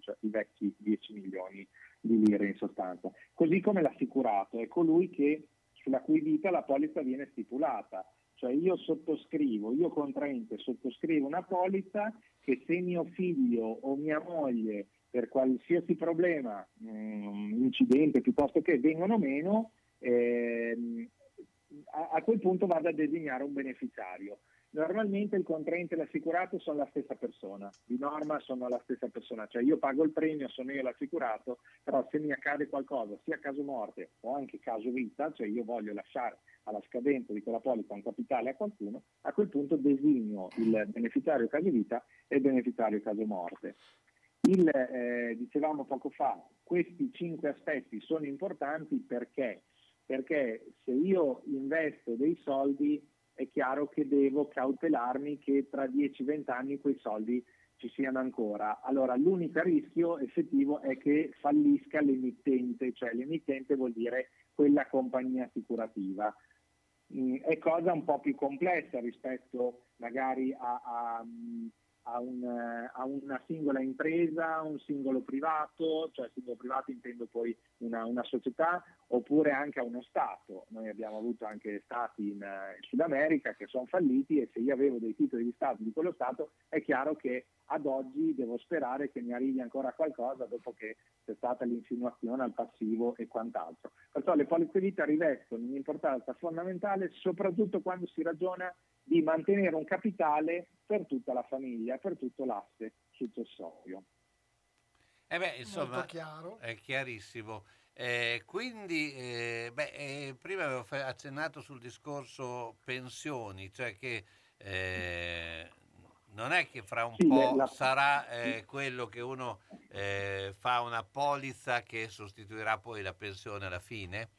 cioè i vecchi 10 milioni di lire in sostanza. Così come l'assicurato, è colui che, sulla cui vita la polizza viene stipulata. Cioè io sottoscrivo, io contraente sottoscrivo una polizza che se mio figlio o mia moglie per qualsiasi problema, mh, incidente piuttosto che vengono meno, ehm, a, quel punto vado a designare un beneficiario. Normalmente il contraente e l'assicurato sono la stessa persona, di norma sono la stessa persona, cioè io pago il premio, sono io l'assicurato, però se mi accade qualcosa, sia caso morte o anche caso vita, cioè io voglio lasciare alla scadenza di quella polizza un capitale a qualcuno, a quel punto designo il beneficiario caso vita e il beneficiario caso morte. Il, eh, dicevamo poco fa, questi cinque aspetti sono importanti perché? Perché se io investo dei soldi è chiaro che devo cautelarmi che tra 10-20 anni quei soldi ci siano ancora. Allora l'unico rischio effettivo è che fallisca l'emittente, cioè l'emittente vuol dire quella compagnia assicurativa. Mm, è cosa un po' più complessa rispetto magari a, a, a, un, a una singola impresa, un singolo privato, cioè singolo privato intendo poi una, una, società, oppure anche a uno Stato. Noi abbiamo avuto anche Stati in, in Sud America che sono falliti e se io avevo dei titoli di Stato di quello Stato è chiaro che ad oggi devo sperare che mi arrivi ancora qualcosa dopo che c'è stata l'insinuazione al passivo e quant'altro. Perciò le polizze vita rivestono un'importanza fondamentale soprattutto quando si ragiona di mantenere un capitale per tutta la famiglia, per tutto l'asse successorio. Eh beh, insomma, è chiarissimo. Eh, quindi, eh, beh, eh, prima avevo accennato sul discorso pensioni, cioè che eh, non è che fra un Sì, po' la- sarà eh, quello che uno eh, fa una polizza che sostituirà poi la pensione alla fine,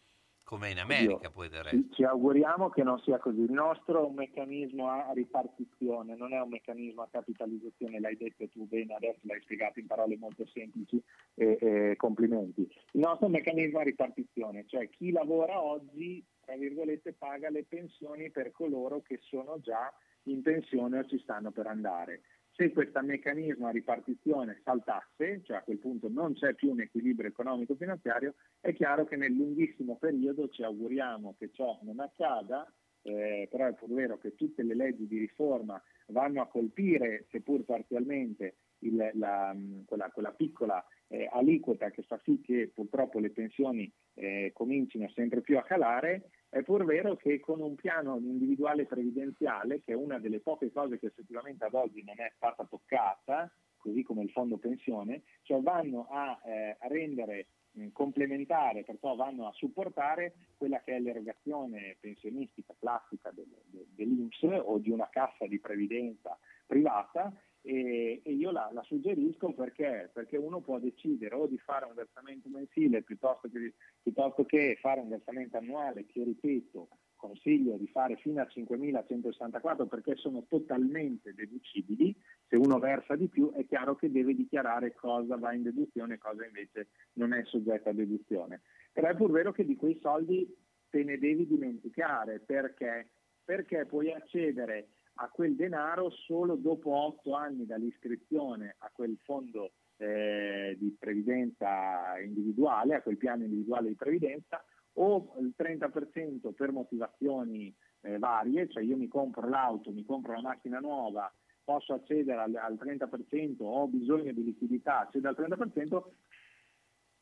come in America poi del resto. Ci, ci auguriamo che non sia così. Il nostro è un meccanismo a ripartizione, non è un meccanismo a capitalizzazione, l'hai detto tu bene, adesso l'hai spiegato in parole molto semplici e, e complimenti. Il nostro è un meccanismo a ripartizione, cioè chi lavora oggi, tra virgolette, paga le pensioni per coloro che sono già in pensione o ci stanno per andare. Se questo meccanismo a ripartizione saltasse, cioè a quel punto non c'è più un equilibrio economico-finanziario, è chiaro che nel lunghissimo periodo ci auguriamo che ciò non accada, eh, però è pur vero che tutte le leggi di riforma vanno a colpire, seppur parzialmente, il- la- mh, quella, quella piccola eh, aliquota che fa sì che purtroppo le pensioni eh, comincino sempre più a calare, è pur vero che con un piano individuale previdenziale, che è una delle poche cose che effettivamente ad oggi non è stata toccata, così come il fondo pensione, cioè vanno a, eh, a rendere mh, complementare, perciò vanno a supportare quella che è l'erogazione pensionistica classica del- del- dell'Inps o di una cassa di previdenza privata e, e io la, la suggerisco perché? perché uno può decidere o di fare un versamento mensile piuttosto che, piuttosto che fare un versamento annuale che ripeto consiglio di fare fino a 5.164 perché sono totalmente deducibili, se uno versa di più è chiaro che deve dichiarare cosa va in deduzione e cosa invece non è soggetta a deduzione. Però è pur vero che di quei soldi te ne devi dimenticare perché, perché puoi accedere a quel denaro solo dopo otto anni dall'iscrizione a quel fondo eh, di previdenza individuale, a quel piano individuale di previdenza, o il 30% per motivazioni eh, varie, cioè io mi compro l'auto, mi compro la macchina nuova, posso accedere al, al 30%, ho bisogno di liquidità, accedo al 30%,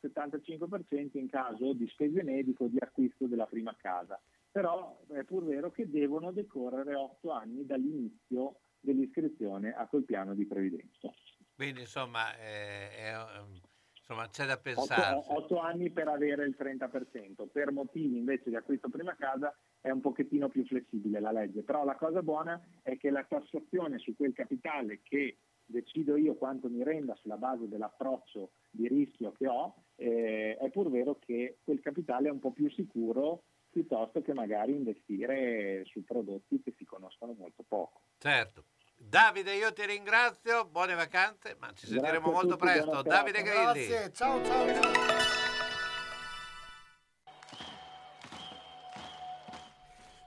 75% in caso di spese mediche o di acquisto della prima casa. Però è pur vero che devono decorrere otto anni dall'inizio dell'iscrizione a quel piano di previdenza. Quindi insomma, eh, è, insomma c'è da Otto, pensarci. otto anni per avere il 30%, per motivi invece di acquisto prima casa è un pochettino più flessibile la legge, però la cosa buona è che la tassazione su quel capitale che decido io quanto mi renda sulla base dell'approccio di rischio che ho, eh, è pur vero che quel capitale è un po' più sicuro piuttosto che magari investire su prodotti che si conoscono molto poco. Certo. Davide, io ti ringrazio, buone vacanze, ma ci sentiremo molto tutti, presto. Davide. Grilli. Grazie, ciao ciao ciao.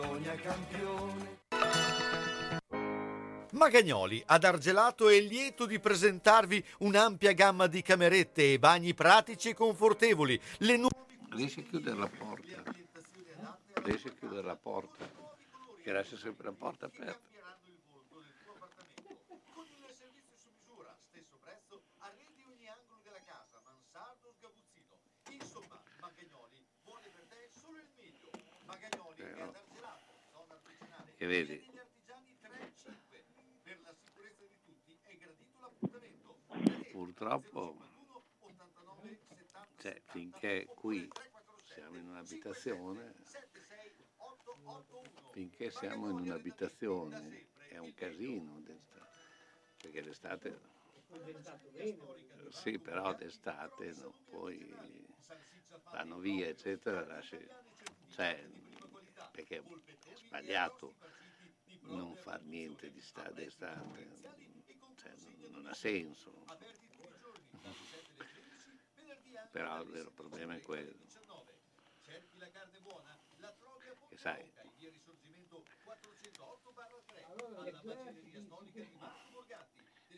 Bologna campione. Magagnoli ad Argelato è lieto di presentarvi un'ampia gamma di camerette e bagni pratici e confortevoli. Le nu- Riesci a chiudere la porta? Riesci a chiudere la porta? Che lascia sempre la porta aperta. Che vedi? Purtroppo, cioè, finché qui siamo in un'abitazione, finché siamo in un'abitazione è un casino. perché bene. sì, però d'estate no, poi vanno via, eccetera, lasci, cioè, perché è sbagliato non far niente di sta- d'estate, cioè, non ha senso. Però il vero problema è quello. Che sai,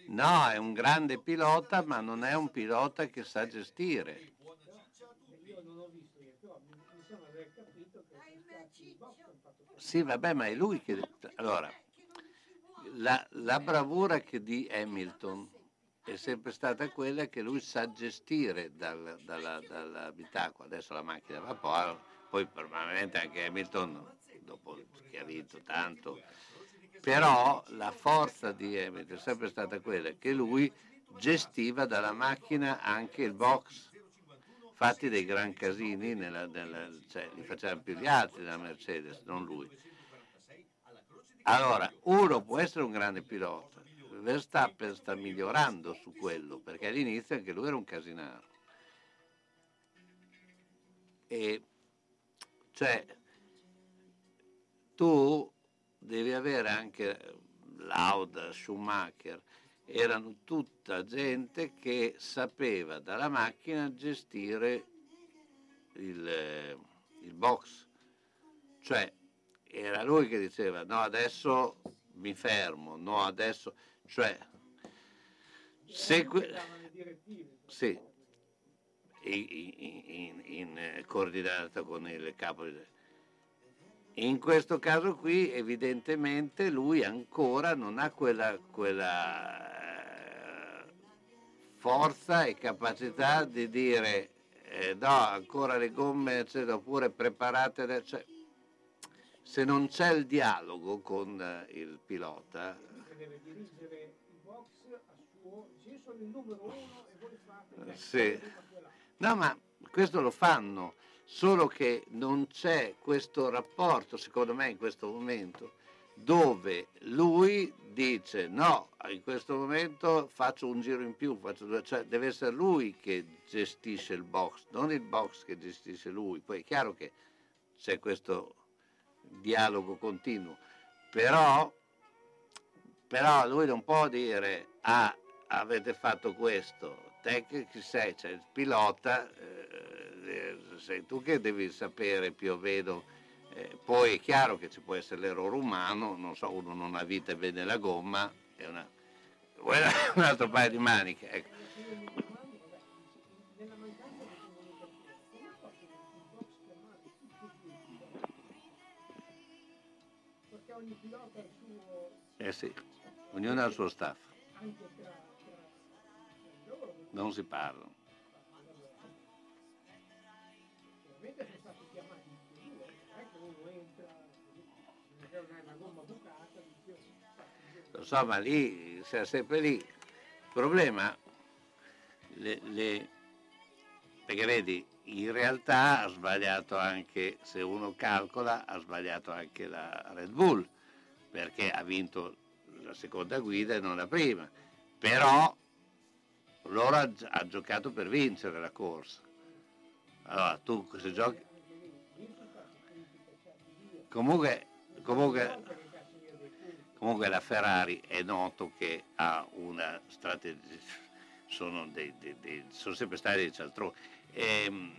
no, è un grande pilota, ma non è un pilota che sa gestire. Sì, vabbè, ma è lui che... Allora, la, la bravura che di Hamilton è sempre stata quella che lui sa gestire dal, dalla, dall'abitacolo. Adesso la macchina va vapore, poi probabilmente anche Hamilton, dopo che ha vinto tanto, però la forza di Hamilton è sempre stata quella che lui gestiva dalla macchina anche il box. Fatti dei gran casini, nella, nella- cioè, li facevano più gli altri nella Mercedes, non lui. Allora, uno può essere un grande pilota, Verstappen sta migliorando su quello, perché all'inizio anche lui era un casinaro. E cioè, tu devi avere anche Lauda, Schumacher, erano tutta gente che sapeva dalla macchina gestire il, eh, il box. Cioè, era lui che diceva no adesso mi fermo, no adesso, cioè se que- sì, in, in- in- eh, coordinata con il capo. di- In questo caso qui evidentemente lui ancora non ha quella, quella forza e capacità di dire eh, no, ancora le gomme eccetera, oppure preparate, cioè, se non c'è il dialogo con eh, il pilota, deve dirigere i box a suo. Se io sono il numero uno e voi fate. Sì. No, ma questo lo fanno, solo che non c'è questo rapporto, secondo me, in questo momento, dove lui dice no, in questo momento faccio un giro in più, due", cioè deve essere lui che gestisce il box, non il box che gestisce lui. Poi è chiaro che c'è questo dialogo continuo, però, però lui non può dire ah, avete fatto questo, te che sei, cioè il pilota, eh, sei tu che devi sapere più o meno, eh, poi è chiaro che ci può essere l'errore umano, non so, uno non ha vita e vede la gomma, è una, un altro paio di maniche. Ecco. Eh sì, ognuno ha il suo staff, non si parlano. "Oh, Lo so, ma lì siamo sempre lì. Il problema, le- le- perché vedi, in realtà ha sbagliato anche, se uno calcola, ha sbagliato anche la Red Bull, perché ha vinto la seconda guida e non la prima. Però loro ha, ha giocato per vincere la corsa. Allora, tu se giochi... Comunque, comunque, comunque la Ferrari è noto che ha una strategia, sono, dei- dei- dei- sono sempre stati dei cialtroni. Ehm,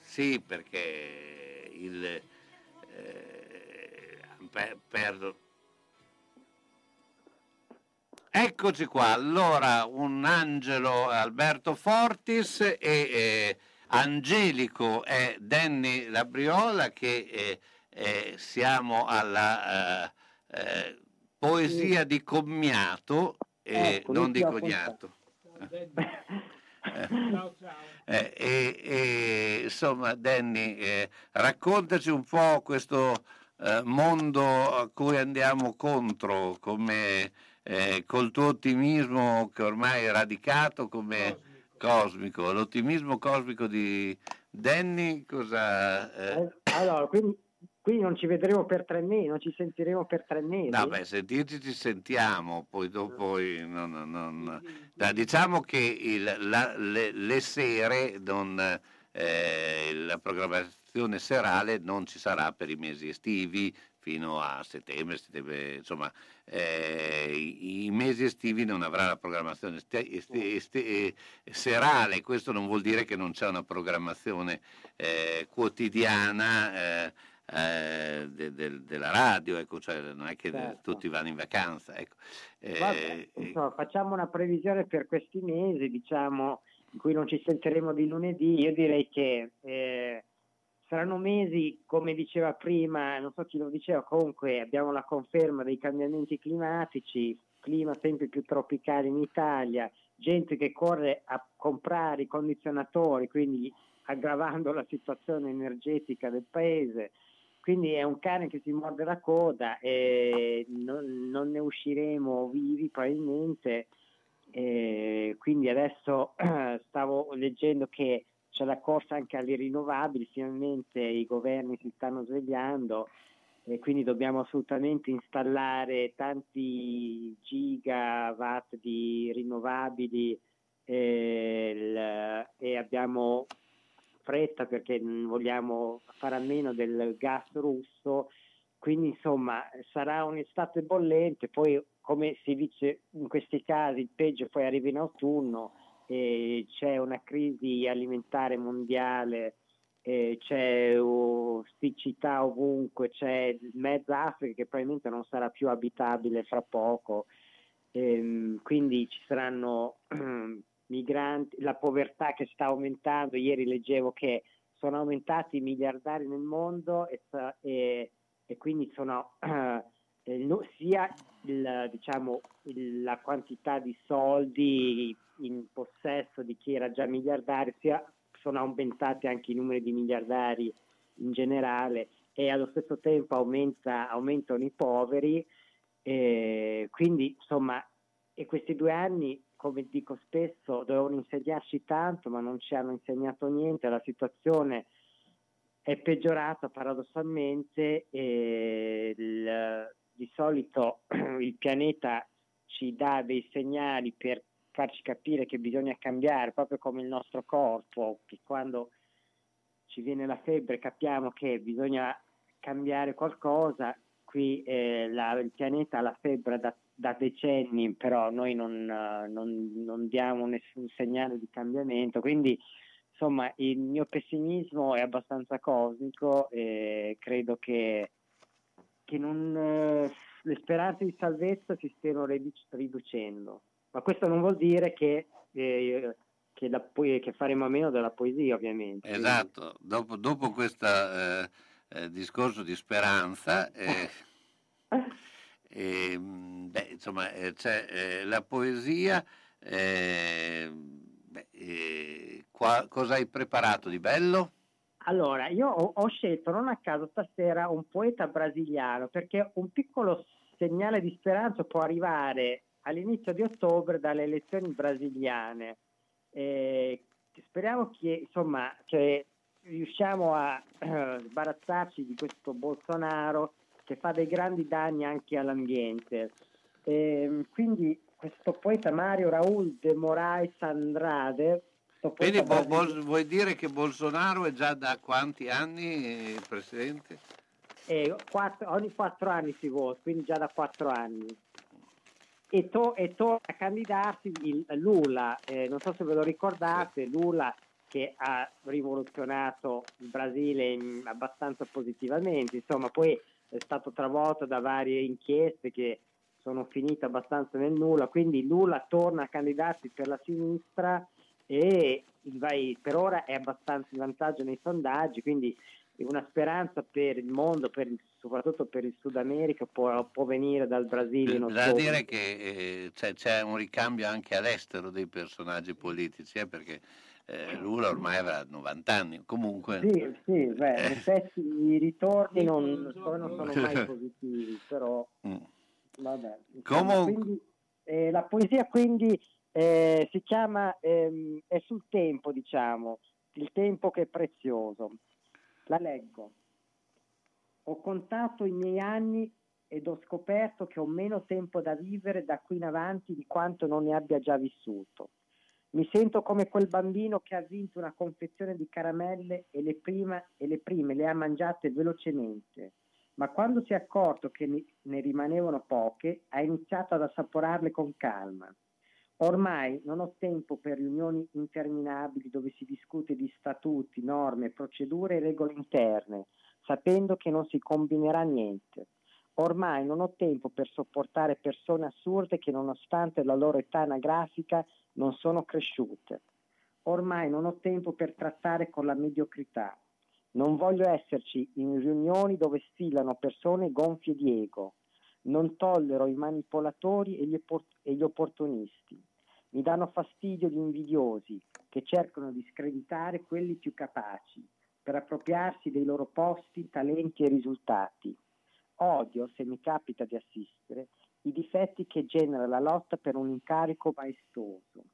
sì, perché il, eh, per- perdo- Eccoci qua, allora un angelo Alberto Fortis e eh, Angelico è Danny Labriola che eh, eh, siamo alla eh, eh, poesia di commiato e Ecco, non di cognato. Ciao ciao. Eh, e, e, insomma, Danny, eh, raccontaci un po' questo eh, mondo a cui andiamo contro, come eh, col tuo ottimismo che ormai è radicato come cosmico. L'ottimismo cosmico di Danny cosa... eh, Eh, Allora, qui, non ci vedremo per tre mesi, non ci sentiremo per tre mesi. No, beh, sentirci ci sentiamo, poi dopo non- non- Dai, diciamo che il- la- le, le sere, non, eh, la programmazione serale non ci sarà per i mesi estivi fino a settembre, settembre, insomma, eh, i, i mesi estivi non avrà la programmazione este- este- este- eh, serale, questo non vuol dire che non c'è una programmazione eh, quotidiana. eh, eh, de- del- della radio, ecco, cioè non è che Certo. tutti vanno in vacanza. Ecco. Eh, Vabbè, insomma, facciamo una previsione per questi mesi, diciamo, in cui non ci sentiremo di lunedì. Io direi che eh, saranno mesi, come diceva prima, non so chi lo diceva, comunque abbiamo la conferma dei cambiamenti climatici, clima sempre più tropicale in Italia, gente che corre a comprare i condizionatori, quindi aggravando la situazione energetica del paese. Quindi è un cane che si morde la coda e non, non ne usciremo vivi probabilmente. E quindi adesso stavo leggendo che c'è la corsa anche alle rinnovabili, finalmente i governi si stanno svegliando e quindi dobbiamo assolutamente installare tanti gigawatt di rinnovabili e, il- e abbiamo fretta perché non vogliamo fare a meno del gas russo, quindi insomma sarà un'estate bollente, poi come si dice in questi casi il peggio poi arriva in autunno e c'è una crisi alimentare mondiale, c'è siccità ovunque, c'è mezza Africa che probabilmente non sarà più abitabile fra poco, Ehm, quindi ci saranno migranti, la povertà che sta aumentando, ieri leggevo che sono aumentati i miliardari nel mondo e, e- e quindi sono eh, sia il, diciamo, il- la quantità di soldi in possesso di chi era già miliardario, sia sono aumentati anche i numeri di miliardari in generale e allo stesso tempo aumenta- aumentano i poveri. E quindi insomma, e questi due anni, come dico spesso, dovevano insegnarci tanto, ma non ci hanno insegnato niente. La situazione è peggiorata paradossalmente e il- di solito il pianeta ci dà dei segnali per farci capire che bisogna cambiare, proprio come il nostro corpo, che quando ci viene la febbre capiamo che bisogna cambiare qualcosa, qui eh, la- il pianeta ha la febbre da, da decenni, però noi non, eh, non- non diamo nessun segnale di cambiamento, quindi insomma il mio pessimismo è abbastanza cosmico e credo che, che non, eh, le speranze di salvezza si stiano ridu- riducendo, ma questo non vuol dire che, eh, che, la che faremo a meno della poesia ovviamente. Esatto, dopo, dopo questo discorso di speranza, eh, ehm, beh, insomma, eh, c'è eh, la poesia, eh, beh, eh, qua- cosa hai preparato di bello? Allora, io ho, ho scelto non a caso stasera un poeta brasiliano perché un piccolo segnale di speranza può arrivare all'inizio di ottobre dalle elezioni brasiliane. Eh, speriamo che, insomma, che riusciamo a eh, sbarazzarci di questo Bolsonaro che fa dei grandi danni anche all'ambiente. Ehm, quindi questo poeta Mario Raúl de Moraes Andrade, Quindi Bo- Bol- vuoi dire che Bolsonaro è già da quanti anni eh, presidente? Eh, quattro- ogni quattro anni si vota, quindi già da quattro anni. E, to- e torna a candidarsi il Lula, eh, non so se ve lo ricordate, Lula che ha rivoluzionato il Brasile abbastanza positivamente, insomma poi è stato travolto da varie inchieste che sono finite abbastanza nel nulla, quindi Lula torna a candidarsi per la sinistra e vai- per ora è abbastanza in vantaggio nei sondaggi, quindi una speranza per il mondo, per il- soprattutto per il Sud America, può, può venire dal Brasile Bisogna ottobre. dire che eh, c'è, c'è un ricambio anche all'estero dei personaggi politici, eh, perché eh, Lula ormai avrà 90 anni, comunque... Sì, sì, beh, in effetti i ritorni non, non sono mai positivi, però Mm. vabbè. insomma, Comun- quindi, eh, la poesia quindi eh, si chiama ehm, È sul tempo, diciamo, il tempo che è prezioso. La leggo. Ho contato i miei anni ed ho scoperto che ho meno tempo da vivere da qui in avanti di quanto non ne abbia già vissuto. Mi sento come quel bambino che ha vinto una confezione di caramelle e le, prima, e le prime le ha mangiate velocemente, ma quando si è accorto che ne- ne rimanevano poche, ha iniziato ad assaporarle con calma. Ormai non ho tempo per riunioni interminabili dove si discute di statuti, norme, procedure e regole interne, sapendo che non si combinerà niente. Ormai non ho tempo per sopportare persone assurde che nonostante la loro età anagrafica non sono cresciute. Ormai non ho tempo per trattare con la mediocrità. Non voglio esserci in riunioni dove sfilano persone gonfie di ego. Non tollero i manipolatori e gli, oppor- e gli opportunisti. Mi danno fastidio gli invidiosi che cercano di screditare quelli più capaci per appropriarsi dei loro posti, talenti e risultati. Odio, se mi capita di assistere, i difetti che genera la lotta per un incarico maestoso.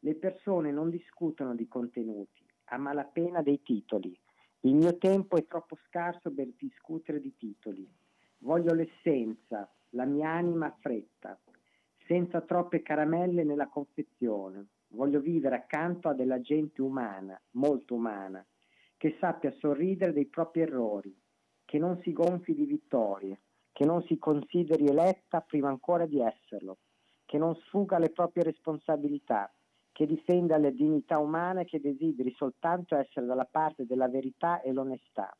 Le persone non discutono di contenuti, a malapena dei titoli. Il mio tempo è troppo scarso per discutere di titoli. Voglio l'essenza, la mia anima fretta, senza troppe caramelle nella confezione. Voglio vivere accanto a della gente umana, molto umana, che sappia sorridere dei propri errori, che non si gonfi di vittorie, che non si consideri eletta prima ancora di esserlo, che non sfuga alle proprie responsabilità, che difenda le dignità umane e che desideri soltanto essere dalla parte della verità e l'onestà.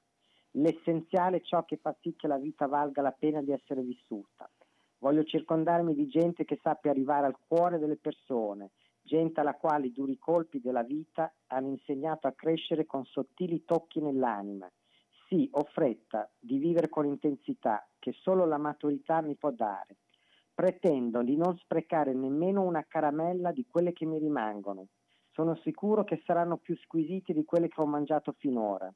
L'essenziale è ciò che fa sì che la vita valga la pena di essere vissuta. Voglio circondarmi di gente che sappia arrivare al cuore delle persone, gente alla quale i duri colpi della vita hanno insegnato a crescere con sottili tocchi nell'anima. Sì, ho fretta di vivere con intensità che solo la maturità mi può dare. Pretendo di non sprecare nemmeno una caramella di quelle che mi rimangono. Sono sicuro che saranno più squisiti di quelle che ho mangiato finora.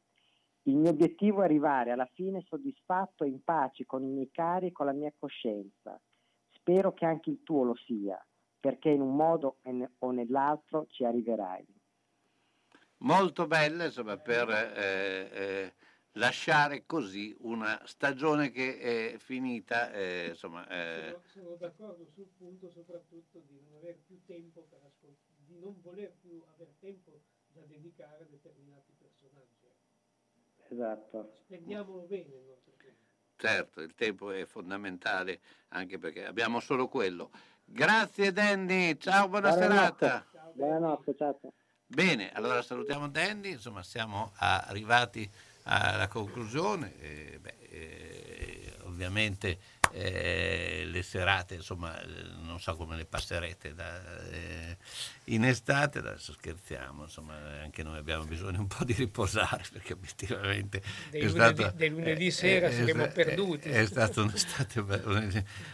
Il mio obiettivo è arrivare alla fine soddisfatto e in pace con i miei cari e con la mia coscienza. Spero che anche il tuo lo sia, perché in un modo o nell'altro ci arriverai. molto bella insomma, per eh, eh, lasciare così una stagione che è finita eh, insomma, eh, Sono, sono d'accordo sul punto soprattutto di non avere più tempo per ascoltare, di non voler più avere tempo da dedicare a determinati personaggi. Esatto. Spendiamolo bene il nostro tempo. certo il tempo è fondamentale anche perché abbiamo solo quello grazie Danny ciao buona Buonanotte. serata Buonanotte, ciao. Bene, allora salutiamo Dandy, insomma siamo arrivati alla conclusione, eh, beh, eh, ovviamente eh, le serate insomma eh, non so come le passerete da, eh, in estate, adesso scherziamo, insomma anche noi abbiamo bisogno un po' di riposare perché obiettivamente Dei lunedì- stato- dei lunedì eh, sera saremo è- perduti. È, stata un'estate,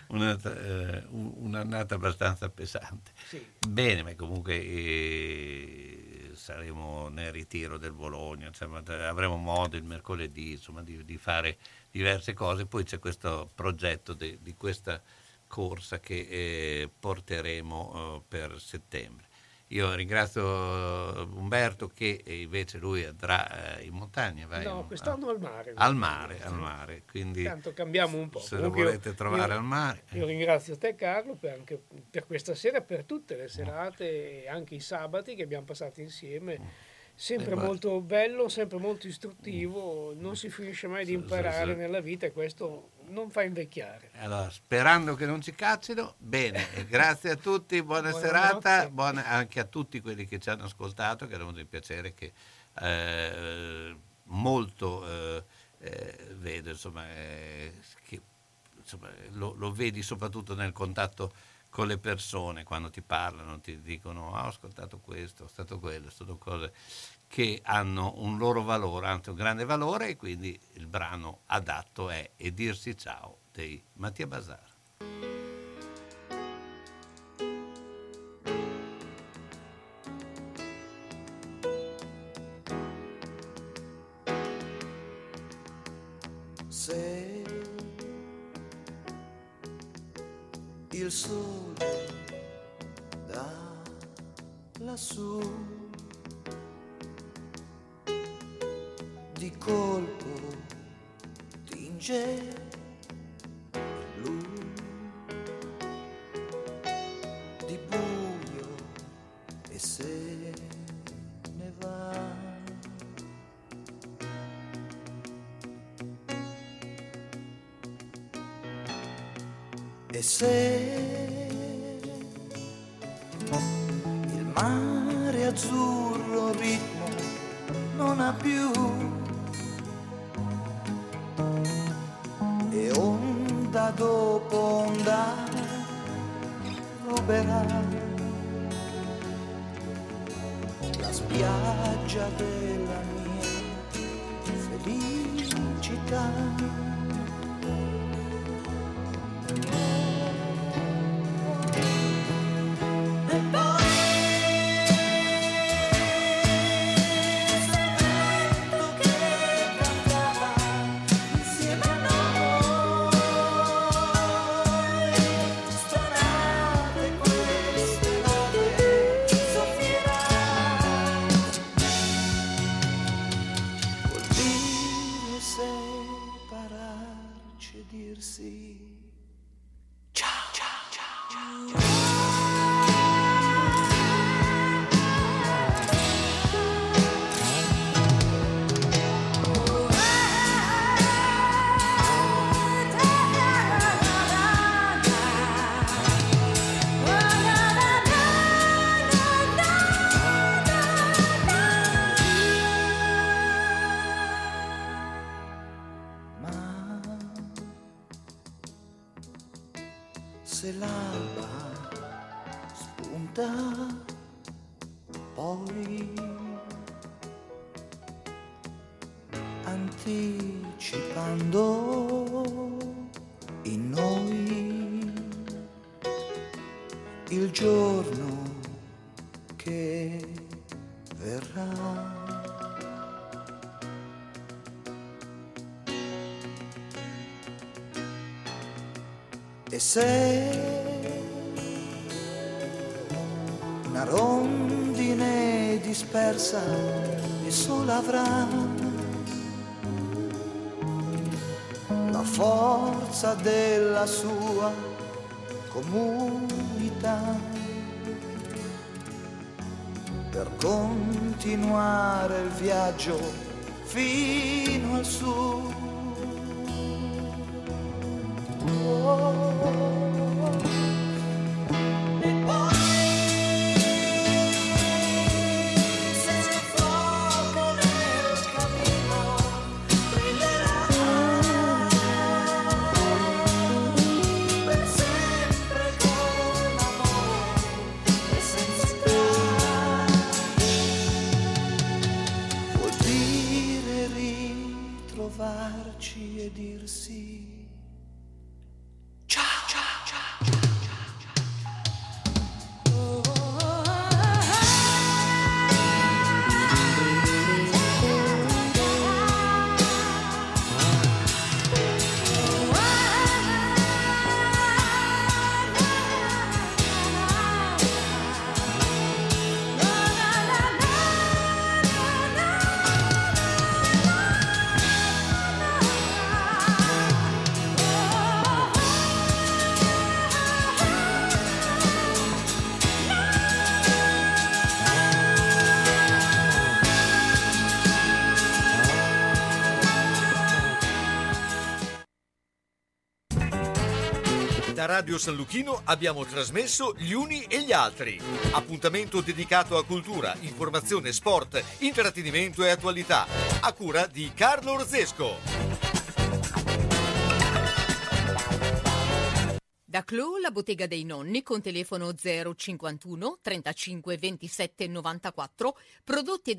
un'annata abbastanza pesante. Sì. Bene, ma comunque saremo nel ritiro del Bologna, insomma, avremo modo il mercoledì insomma, di, di fare diverse cose, poi c'è questo progetto de- di questa corsa che eh, porteremo eh, per settembre. Io ringrazio eh, Umberto che eh, invece lui andrà eh, in montagna, vai No, quest'anno al mare. al mare, al mare, quindi Tanto cambiamo un po'. se lo io- volete trovare io- al mare. Io ringrazio te Carlo per, anche per questa sera, per tutte le serate e anche i sabati che abbiamo passato insieme. Sempre Eh, ma- molto bello, sempre molto istruttivo, non si finisce mai di imparare nella vita e questo non fa invecchiare. Allora, sperando che non ci cazzino, bene, grazie a tutti, buona Buonanotte. serata, buona anche a tutti quelli che ci hanno ascoltato, che hanno avuto il piacere che eh, molto eh, eh, vedo, insomma, eh, che, insomma, lo, lo vedi soprattutto nel contatto con le persone, quando ti parlano, ti dicono "Ah, ho ascoltato questo, ho stato quello, sono cose che hanno un loro valore, anzi un grande valore e quindi il brano adatto è E dirsi ciao dei Mattia Bazar. E se una rondine dispersa e sola avrà la forza della sua comunità per continuare il viaggio fino al sud. Radio San Luchino abbiamo trasmesso Gli Uni e gli Altri. Appuntamento dedicato a cultura, informazione, sport, intrattenimento e attualità. A cura di Carlo Orzesco. Da Clo, la bottega dei nonni con telefono 051 35 27 94, prodotti da